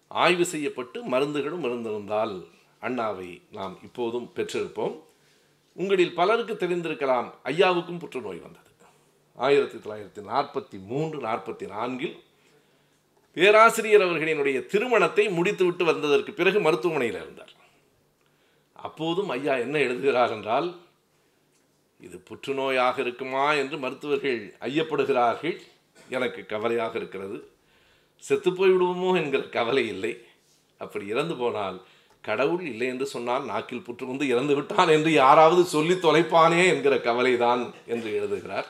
ஆய்வு செய்யப்பட்டு மருந்துகளும் இருந்திருந்தால் அண்ணாவை நாம் இப்போதும் பெற்றிருப்போம். உங்களில் பலருக்கு தெரிந்திருக்கலாம் ஐயாவுக்கும் புற்றுநோய் வந்தது. ஆயிரத்தி தொள்ளாயிரத்தி நாற்பத்தி மூன்று நாற்பத்தி நான்கில் பேராசிரியர் அவர்களினுடைய திருமணத்தை முடித்துவிட்டு வந்ததற்கு பிறகு மருத்துவமனையில் இருந்தார். அப்போதும் ஐயா என்ன எழுதுகிறார் என்றால் இது புற்றுநோயாக இருக்குமா என்று மருத்துவர்கள் ஐயப்படுகிறார்கள். எனக்கு கவலையாக இருக்கிறது. செத்துப்போய் விடுவோமோ என்கிற கவலை இல்லை. அப்படி இறந்து போனால் கடவுள் இல்லை என்று சொன்னால் நாக்கில் புற்று வந்து இறந்து விட்டான் என்று யாராவது சொல்லி தொலைப்பானே என்கிற கவலைதான் என்று எழுதுகிறார்.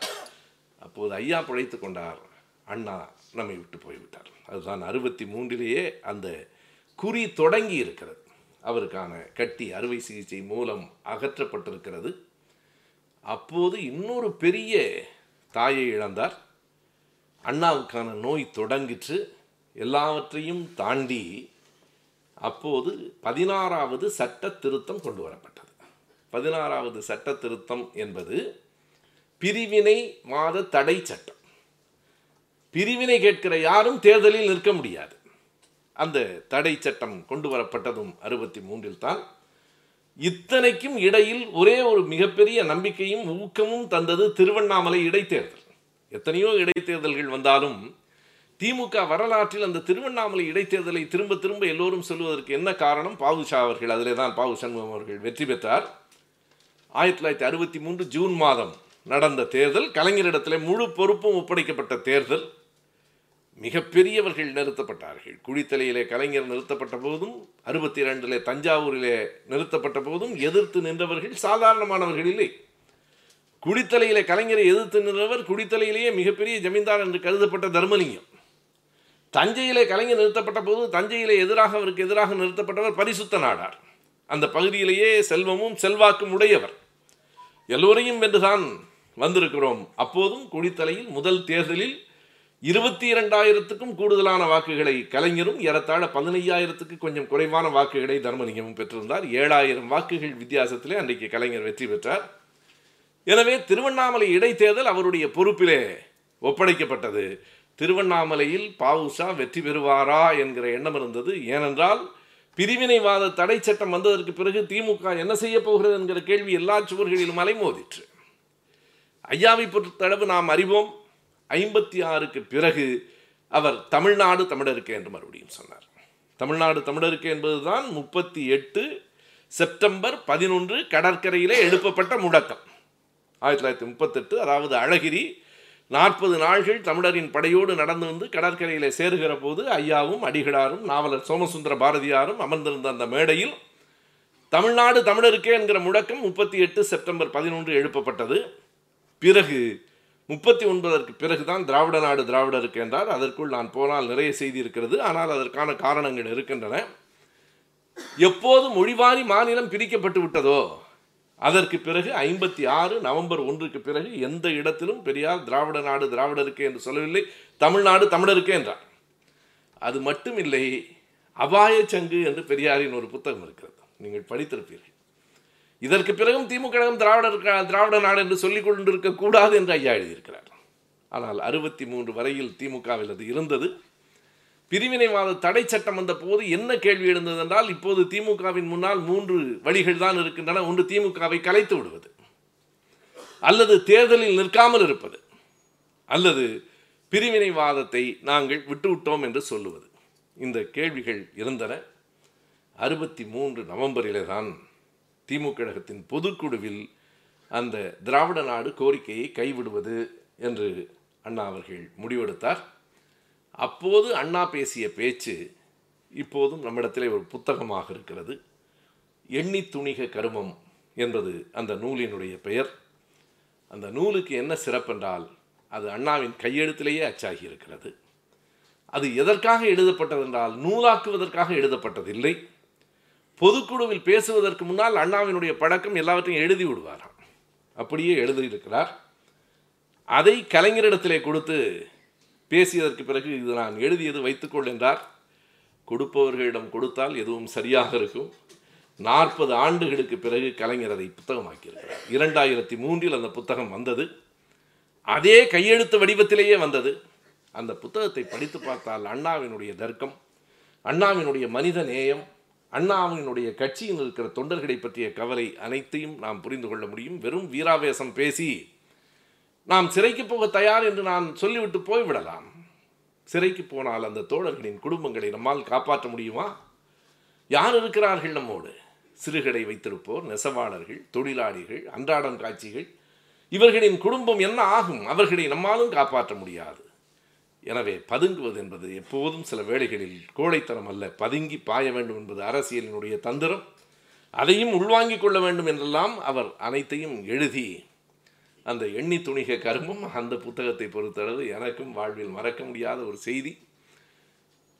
அப்போது ஐயா பிழைத்து கொண்டார். அண்ணா நம்மை விட்டு போய்விட்டார். அதுதான் அறுபத்தி மூன்றிலேயே அந்த குறி தொடங்கி இருக்கிறது. அவருக்கான கட்டி அறுவை சிகிச்சை மூலம் அகற்றப்பட்டிருக்கிறது. அப்போது இன்னொரு பெரிய தாயை இழந்தார். அண்ணாவுக்கான நோய் தொடங்கிற்று. எல்லாவற்றையும் தாண்டி அப்போது பதினாறாவது சட்ட திருத்தம் கொண்டு வரப்பட்டது. பதினாறாவது சட்ட திருத்தம் என்பது பிரிவினை மாத தடை சட்டம். பிரிவினை கேட்கிற யாரும் தேர்தலில் நிற்க முடியாது. அந்த தடை சட்டம் கொண்டு வரப்பட்டதும் அறுபத்தி மூன்றில் தான் இத்தனைக்கும் இடையில் ஒரே ஒரு மிகப்பெரிய நம்பிக்கையும் ஊக்கமும் தந்தது திருவண்ணாமலை இடைத்தேர்தல். எத்தனையோ இடைத்தேர்தல்கள் வந்தாலும் திமுக வரலாற்றில் அந்த திருவண்ணாமலை இடைத்தேர்தலை திரும்ப திரும்ப எல்லோரும் சொல்வதற்கு என்ன காரணம்? பாவுஷா அவர்கள் அதிலே தான் பாவு சண்முகம் அவர்கள் வெற்றி பெற்றார். ஆயிரத்தி தொள்ளாயிரத்தி அறுபத்தி மூன்று ஜூன் மாதம் நடந்த தேர்தல் கலைஞரிடத்தில் முழு பொறுப்பும் ஒப்படைக்கப்பட்ட தேர்தல். மிகப்பெரியவர்கள் நிறுத்தப்பட்டார்கள். குழித்தலையிலே கலைஞர் நிறுத்தப்பட்ட போதும் அறுபத்தி ரெண்டிலே தஞ்சாவூரிலே நிறுத்தப்பட்ட போதும் எதிர்த்து நின்றவர்கள் சாதாரணமானவர்கள் இல்லை. குடித்தலையிலே கலைஞரை எதிர்த்து நின்றவர் குடித்தலையிலேயே மிகப்பெரிய ஜமீன்தார் என்று கருதப்பட்ட தர்மலிங்கம். தஞ்சையிலே கலைஞர் நிறுத்தப்பட்ட போது தஞ்சையிலே எதிராக அவருக்கு எதிராக நிறுத்தப்பட்டவர் பரிசுத்த நாடார். அந்த பகுதியிலேயே செல்வமும் செல்வாக்கும் உடையவர். எல்லோரையும் வென்றுதான் வந்திருக்கிறோம். அப்போதும் குடித்தலையில் முதல் தேர்தலில் இருபத்தி இரண்டாயிரத்துக்கும் கூடுதலான வாக்குகளை கலைஞரும் ஏறத்தாழ பதினையாயிரத்துக்கு கொஞ்சம் குறைவான வாக்குகளை தர்மலிங்கமும் பெற்றிருந்தார். ஏழாயிரம் வாக்குகள் வித்தியாசத்திலே அன்றைக்கு கலைஞர் வெற்றி பெற்றார். எனவே திருவண்ணாமலை இடைத்தேர்தல் அவருடைய பொறுப்பிலே ஒப்படைக்கப்பட்டது. திருவண்ணாமலையில் பாவுசா வெற்றி பெறுவாரா என்கிற எண்ணம் இருந்தது. ஏனென்றால் பிரிவினைவாத தடை சட்டம் வந்ததற்கு பிறகு திமுக என்ன செய்ய போகிறது என்கிற கேள்வி எல்லா சுவர்களிலும் அலைமோதிற்று. ஐயாவை பொறுத்தளவு நாம் அறிவோம். ஐம்பத்தி ஆறுக்கு பிறகு அவர் தமிழ்நாடு தமிழருக்கு என்று மறுபடியும் சொன்னார். தமிழ்நாடு தமிழருக்கு என்பதுதான் முப்பத்தி எட்டு செப்டம்பர் பதினொன்று கடற்கரையிலே எழுப்பப்பட்ட முழக்கம். ஆயிரத்தி தொள்ளாயிரத்தி முப்பத்தெட்டு அதாவது அழகிரி நாற்பது நாள்கள் தமிழரின் படையோடு நடந்து வந்து கடற்கரையில் சேருகிற போது ஐயாவும் அடிகளாரும் நாவலர் சோமசுந்தர பாரதியாரும் அமர்ந்திருந்த அந்த மேடையில் தமிழ்நாடு தமிழருக்கே என்கிற முழக்கம் முப்பத்தி எட்டு செப்டம்பர் பதினொன்று எழுப்பப்பட்டது. பிறகு முப்பத்தி ஒன்பதற்கு பிறகுதான் திராவிட நாடு திராவிடருக்கு என்றார். அதற்குள் நான் போனால் நிறைய செய்தி இருக்கிறது. ஆனால் அதற்கான காரணங்கள் இருக்கின்றன. எப்போது மொழிவாரி மாநிலம் பிரிக்கப்பட்டு விட்டதோ? அதற்கு பிறகு ஐம்பத்தி ஆறு நவம்பர் ஒன்றுக்கு பிறகு எந்த இடத்திலும் பெரியார் திராவிட நாடு திராவிடருக்கு என்று சொல்லவில்லை. தமிழ்நாடு தமிழருக்கு என்றார். அது மட்டுமில்லை அபாய சங்கு என்று பெரியாரின் ஒரு புத்தகம் இருக்கிறது. நீங்கள் படித்திருப்பீர்கள். இதற்கு பிறகும் திமுக கழகம் திராவிடர் திராவிட நாடு என்று சொல்லிக் கொண்டிருக்க கூடாது என்று ஐயா எழுதியிருக்கிறார். ஆனால் அறுபத்தி மூன்று வரையில் திமுகவில் அது இருந்தது. பிரிவினைவாத தடை சட்டம் வந்த போது என்ன கேள்வி எழுந்தது என்றால் இப்போது திமுகவின் முன்னால் மூன்று வழிகள் தான் இருக்கின்றன. ஒன்று திமுகவை கலைத்து விடுவது அல்லது தேர்தலில் நிற்காமல் இருப்பது அல்லது பிரிவினைவாதத்தை நாங்கள் விட்டுவிட்டோம் என்று சொல்லுவது. இந்த கேள்விகள் இருந்தன. அறுபத்தி மூன்று நவம்பரிலே தான் திமுக கழகத்தின் பொதுக்குழுவில் அந்த திராவிட நாடு கோரிக்கையை கைவிடுவது என்று அண்ணா அவர்கள் முடிவெடுத்தார். அப்போது அண்ணா பேசிய பேச்சு இப்போதும் நம்மிடத்திலே ஒரு புத்தகமாக இருக்கிறது. எண்ணி துணிக கருமம் என்பது அந்த நூலினுடைய பெயர். அந்த நூலுக்கு என்ன சிறப்பென்றால் அது அண்ணாவின் கையெழுத்திலேயே அச்சாகி இருக்கிறது அது எதற்காக எழுதப்பட்டதென்றால் நூலாக்குவதற்காக எழுதப்பட்டதில்லை. பொதுக்குழுவில் பேசுவதற்கு முன்னால் அண்ணாவினுடைய பழக்கம் எல்லாவற்றையும் எழுதி விடுவாராம். அப்படியே எழுதியிருக்கிறார். அதை கலைஞரிடத்திலே கொடுத்து பேசியதற்கு பிறகு இது நான் எழுதியது வைத்துக்கொள் என்றார். கொடுப்பவர்களிடம் கொடுத்தால் எதுவும் சரியாக இருக்கும். நாற்பது ஆண்டுகளுக்கு பிறகு கலைஞர் அதை புத்தகமாக்கியிருக்கிறார். இரண்டாயிரத்தி மூன்றில் அந்த புத்தகம் வந்தது. அதே கையெழுத்து வடிவத்திலேயே வந்தது. அந்த புத்தகத்தை படித்து பார்த்தால் அண்ணாவினுடைய தர்க்கம் அண்ணாவினுடைய மனித நேயம் அண்ணாவினுடைய கட்சியில் இருக்கிற தொண்டர்களை பற்றிய கவலை அனைத்தையும் நாம் புரிந்து கொள்ள முடியும். வெறும் வீராவேசம் பேசி நாம் சிறைக்கு போக தயார் என்று நான் சொல்லிவிட்டு போய்விடலாம். சிறைக்கு போனால் அந்த தோழர்களின் குடும்பங்களை நம்மால் காப்பாற்ற முடியுமா? யார் இருக்கிறார்கள் நம்மோடு? சிறுகடை வைத்திருப்போர் நெசவாளர்கள் தொழிலாளிகள் அன்றாடம் காட்சிகள். இவர்களின் குடும்பம் என்ன ஆகும்? அவர்களை நம்மாலும் காப்பாற்ற முடியாது. எனவே பதுங்குவது என்பது எப்போதும் சில வேளைகளில் கோழைத்தனம் அல்ல. பதுங்கி பாய வேண்டும் என்பது அரசியலினுடைய தந்திரம். அதையும் உள்வாங்கிக் கொள்ள வேண்டும் என்றெல்லாம் அவர் அனைத்தையும் எழுதி அந்த எண்ணி துணிக கரும்பும் அந்த புத்தகத்தை பொறுத்தளவு எனக்கும் வாழ்வில் மறக்க முடியாத ஒரு செய்தி.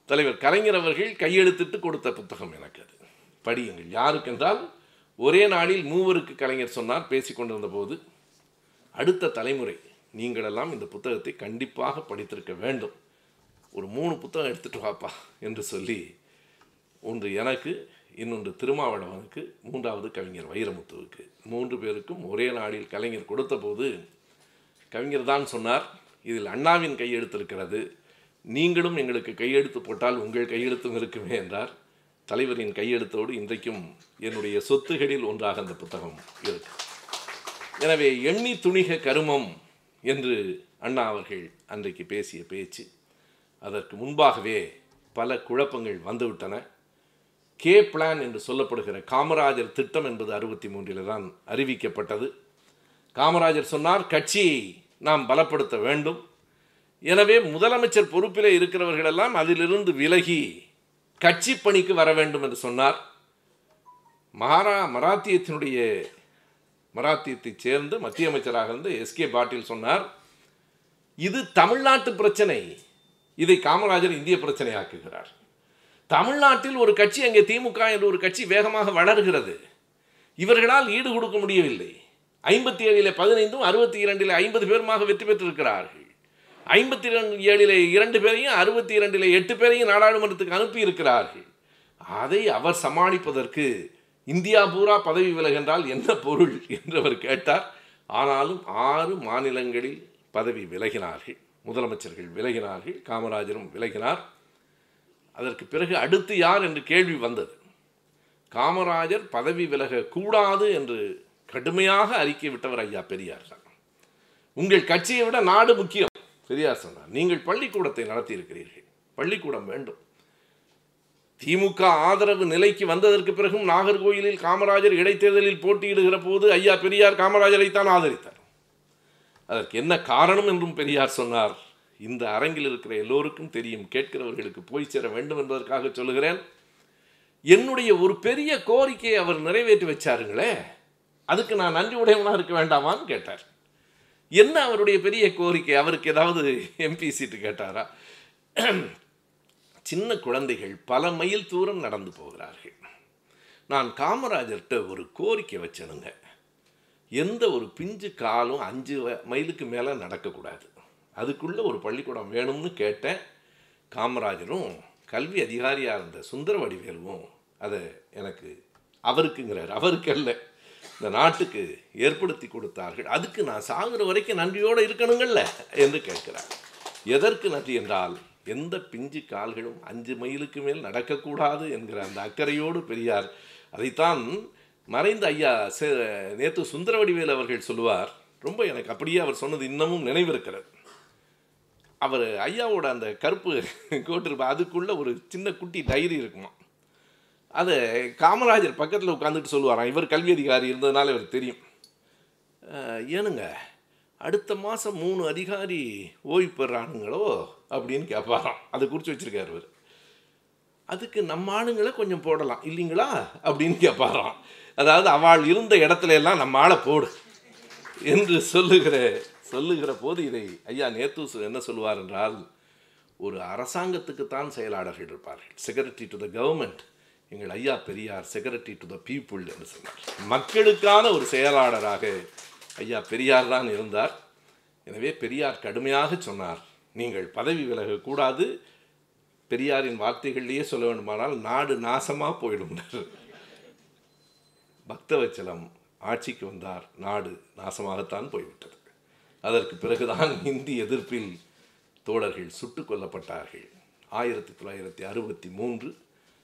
தலைவர் கலைஞர் அவர்கள் கையெழுத்திட்டு கொடுத்த புத்தகம் எனக்கு அது. படியுங்கள். யாருக்கென்றால் ஒரே நாளில் மூவருக்கு கலைஞர் சொன்னார் பேசிக் கொண்டிருந்த போது அடுத்த தலைமுறை. நீங்களெல்லாம் இந்த புத்தகத்தை கண்டிப்பாக படித்திருக்க வேண்டும். ஒரு மூணு புத்தகம் எடுத்துகிட்டு வாப்பா என்று சொல்லி ஒன்று எனக்கு இன்னொன்று திருமாவளவனுக்கு மூன்றாவது கவிஞர் வைரமுத்துவுக்கு. மூன்று பேருக்கும் ஒரே நாளில் கலைஞர் கொடுத்தபோது கவிஞர் தான் சொன்னார் இதில் அண்ணாவின் கையெழுத்து இருக்கிறது நீங்களும் எங்களுக்கு கையெழுத்து போட்டால் உங்கள் கையெழுத்தும் இருக்குமே என்றார். தலைவரின் கையெழுத்தோடு இன்றைக்கும் என்னுடைய சொத்துகளில் ஒன்றாக அந்த புத்தகம் இருக்கு. எனவே எண்ணி துணிக கருமம். என்று அண்ணா அவர்கள் அன்றைக்கு பேசிய பேச்சு. அதற்கு முன்பாகவே பல குழப்பங்கள் வந்துவிட்டன. கே பிளான் என்று சொல்லப்படுகிற காமராஜர் திட்டம் என்பது அறுபத்தி மூன்றில் தான் அறிவிக்கப்பட்டது. காமராஜர் சொன்னார் கட்சியை நாம் பலப்படுத்த வேண்டும். எனவே முதலமைச்சர் பொறுப்பில் இருக்கிறவர்களெல்லாம் அதிலிருந்து விலகி கட்சி பணிக்கு வர வேண்டும் என்று சொன்னார். மகாரா மராத்தியத்தினுடைய மராத்தியத்தைச் சேர்ந்து மத்திய அமைச்சராக இருந்த எஸ்கே பாட்டில் சொன்னார் இது தமிழ்நாட்டு பிரச்சனை. இதை காமராஜர் இந்திய பிரச்சனையாக்குகிறார். தமிழ்நாட்டில் ஒரு கட்சி அங்கே திமுக என்ற ஒரு கட்சி வேகமாக வளர்கிறது. இவர்களால் ஈடு கொடுக்க முடியவில்லை. ஐம்பத்தி ஏழில் பதினைந்தும் அறுபத்தி இரண்டில் ஐம்பது பேருமாக வெற்றி பெற்றிருக்கிறார்கள். ஐம்பத்தி இரண்டு ஏழில் இரண்டு பேரையும் அறுபத்தி இரண்டில் எட்டு பேரையும் நாடாளுமன்றத்துக்கு அனுப்பி இருக்கிறார்கள் அதை அவர் சமாளிப்பதற்கு இந்தியா பூரா பதவி விலகென்றால் என்ன பொருள் என்று அவர் கேட்டார். ஆனாலும் ஆறு மாநிலங்களில் பதவி விலகினார்கள். முதலமைச்சர்கள் விலகினார்கள் காமராஜரும் விலகினார். அதற்கு பிறகு அடுத்து யார் என்று கேள்வி வந்தது. காமராஜர் பதவி விலகக்கூடாது என்று கடுமையாக அறிக்கை விட்டவர் ஐயா பெரியார் தான். உங்கள் கட்சியை விட நாடு முக்கியம் பெரியார் சொன்னார். நீங்கள் பள்ளிக்கூடத்தை நடத்தி இருக்கிறீர்கள் பள்ளிக்கூடம் வேண்டும். திமுக ஆதரவு நிலைக்கு வந்ததற்கு பிறகும் நாகர்கோயிலில் காமராஜர் இடைத்தேர்தலில் போட்டியிடுகிற போது ஐயா பெரியார் காமராஜரைத்தான் ஆதரித்தார். அதற்கு என்ன காரணம் என்றும் பெரியார் சொன்னார். இந்த அரங்கில் இருக்கிற எல்லோருக்கும் தெரியும் கேட்கிறவர்களுக்கு போய் சேர வேண்டும் என்பதற்காக சொல்லுகிறேன். என்னுடைய ஒரு பெரிய கோரிக்கையை அவர் நிறைவேற்றி வச்சாருங்களே அதுக்கு நான் நன்றி உடையவனாக இருக்க வேண்டாமான்னு கேட்டார். என்ன அவருடைய பெரிய கோரிக்கை? அவருக்கு ஏதாவது எம்பி சீட்டு கேட்டாரா? சின்ன குழந்தைகள் பல மைல் தூரம் நடந்து போகிறார்கள். நான் காமராஜர்கிட்ட ஒரு கோரிக்கை வச்சனுங்க. எந்த ஒரு பிஞ்சு காலும் அஞ்சு மைலுக்கு மேலே நடக்கக்கூடாது. அதுக்குள்ளே ஒரு பள்ளிக்கூடம் வேணும்னு கேட்டேன். காமராஜரும் கல்வி அதிகாரியாக இருந்த சுந்தர வடிவேலுவும் அதை எனக்கு அவருக்குங்கிறார். அவருக்கு அல்ல. இந்த நாட்டுக்கு ஏற்படுத்தி கொடுத்தார்கள். அதுக்கு நான் சாகுற வரைக்கும் நன்றியோடு இருக்கணுங்கள்ல? என்று கேட்கிறார். எதற்கு நன்றி என்றால் எந்த பிஞ்சு கால்களும் அஞ்சு மைலுக்கு மேல் நடக்கக்கூடாது என்கிற அந்த அக்கறையோடு பெரியார் அதைத்தான் மறைந்த ஐயா சே- நேத்து சுந்தரவடிவேல் அவர்கள் சொல்லுவார். ரொம்ப எனக்கு அப்படியே அவர் சொன்னது இன்னமும் நினைவிருக்கிறது. அவர் ஐயாவோட அந்த கருப்பு கோட்டிருப்பா அதுக்குள்ளே ஒரு சின்ன குட்டி டைரி இருக்குமா அதை காமராஜர் பக்கத்தில் உட்காந்துட்டு சொல்லுவாராம். இவர் கல்வி அதிகாரி இருந்ததுனால இவர் தெரியும். ஏனுங்க அடுத்த மாதம் மூணு அதிகாரி ஓய்வு பெறானுங்களோ? அப்படின்னு கேட்பாராம் அதை குறித்து வச்சுருக்காரு இவர். அதுக்கு நம்ம ஆளுங்களை கொஞ்சம் போடலாம். இல்லைங்களா? அப்படின்னு கேட்பாராம் அதாவது அவள் இருந்த இடத்துல எல்லாம் நம்ம ஆளை போடு என்று சொல்லுகிற சொல்லுகிற போது இதை ஐயா நேத்து என்ன சொல்லுவார் என்றால் ஒரு அரசாங்கத்துக்குத்தான் செயலாளர்கள் இருப்பார்கள். செக்ரட்டரி டு த கவர்மெண்ட் எங்கள் ஐயா Periyar secretary to the people என்று சொன்னார். மக்களுக்கான ஒரு செயலாளராக ஐயா பெரியார் தான் இருந்தார். எனவே பெரியார் கடுமையாக சொன்னார். நீங்கள் பதவி விலகக்கூடாது. பெரியாரின் வார்த்தைகளிலேயே சொல்ல வேண்டுமானால் நாடு நாசமாக போயிடும். பக்தவச்சலம் ஆட்சிக்கு வந்தார் நாடு நாசமாகத்தான் போய்விட்டது. அதற்கு பிறகுதான் இந்தி எதிர்ப்பில் தோழர்கள் சுட்டுக் கொல்லப்பட்டார்கள். ஆயிரத்தி தொள்ளாயிரத்தி அறுபத்தி மூன்று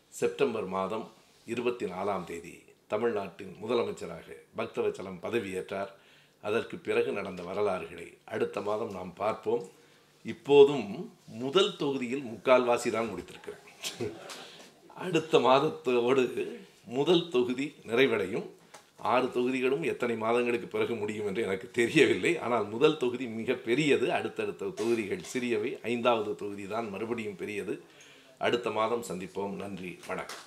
செப்டம்பர் மாதம் இருபத்தி நாலாம் தேதி தமிழ்நாட்டின் முதலமைச்சராக பக்தவச்சலம் பதவியேற்றார். அதற்கு பிறகு நடந்த வரலாறுகளை அடுத்த மாதம் நாம் பார்ப்போம். இப்போதும் முதல் தொகுதியில் முக்கால்வாசி தான் முடித்திருக்கிறேன். அடுத்த மாதத்தோடு முதல் தொகுதி நிறைவடையும். ஆறு தொகுதிகளும் எத்தனை மாதங்களுக்கு பிறகு முடியும் என்று எனக்கு தெரியவில்லை. ஆனால் முதல் தொகுதி மிக பெரியது. அடுத்தடுத்த தொகுதிகள் சிறியவை. ஐந்தாவது தொகுதி தான் மறுபடியும் பெரியது. அடுத்த மாதம் சந்திப்போம். நன்றி. வணக்கம்.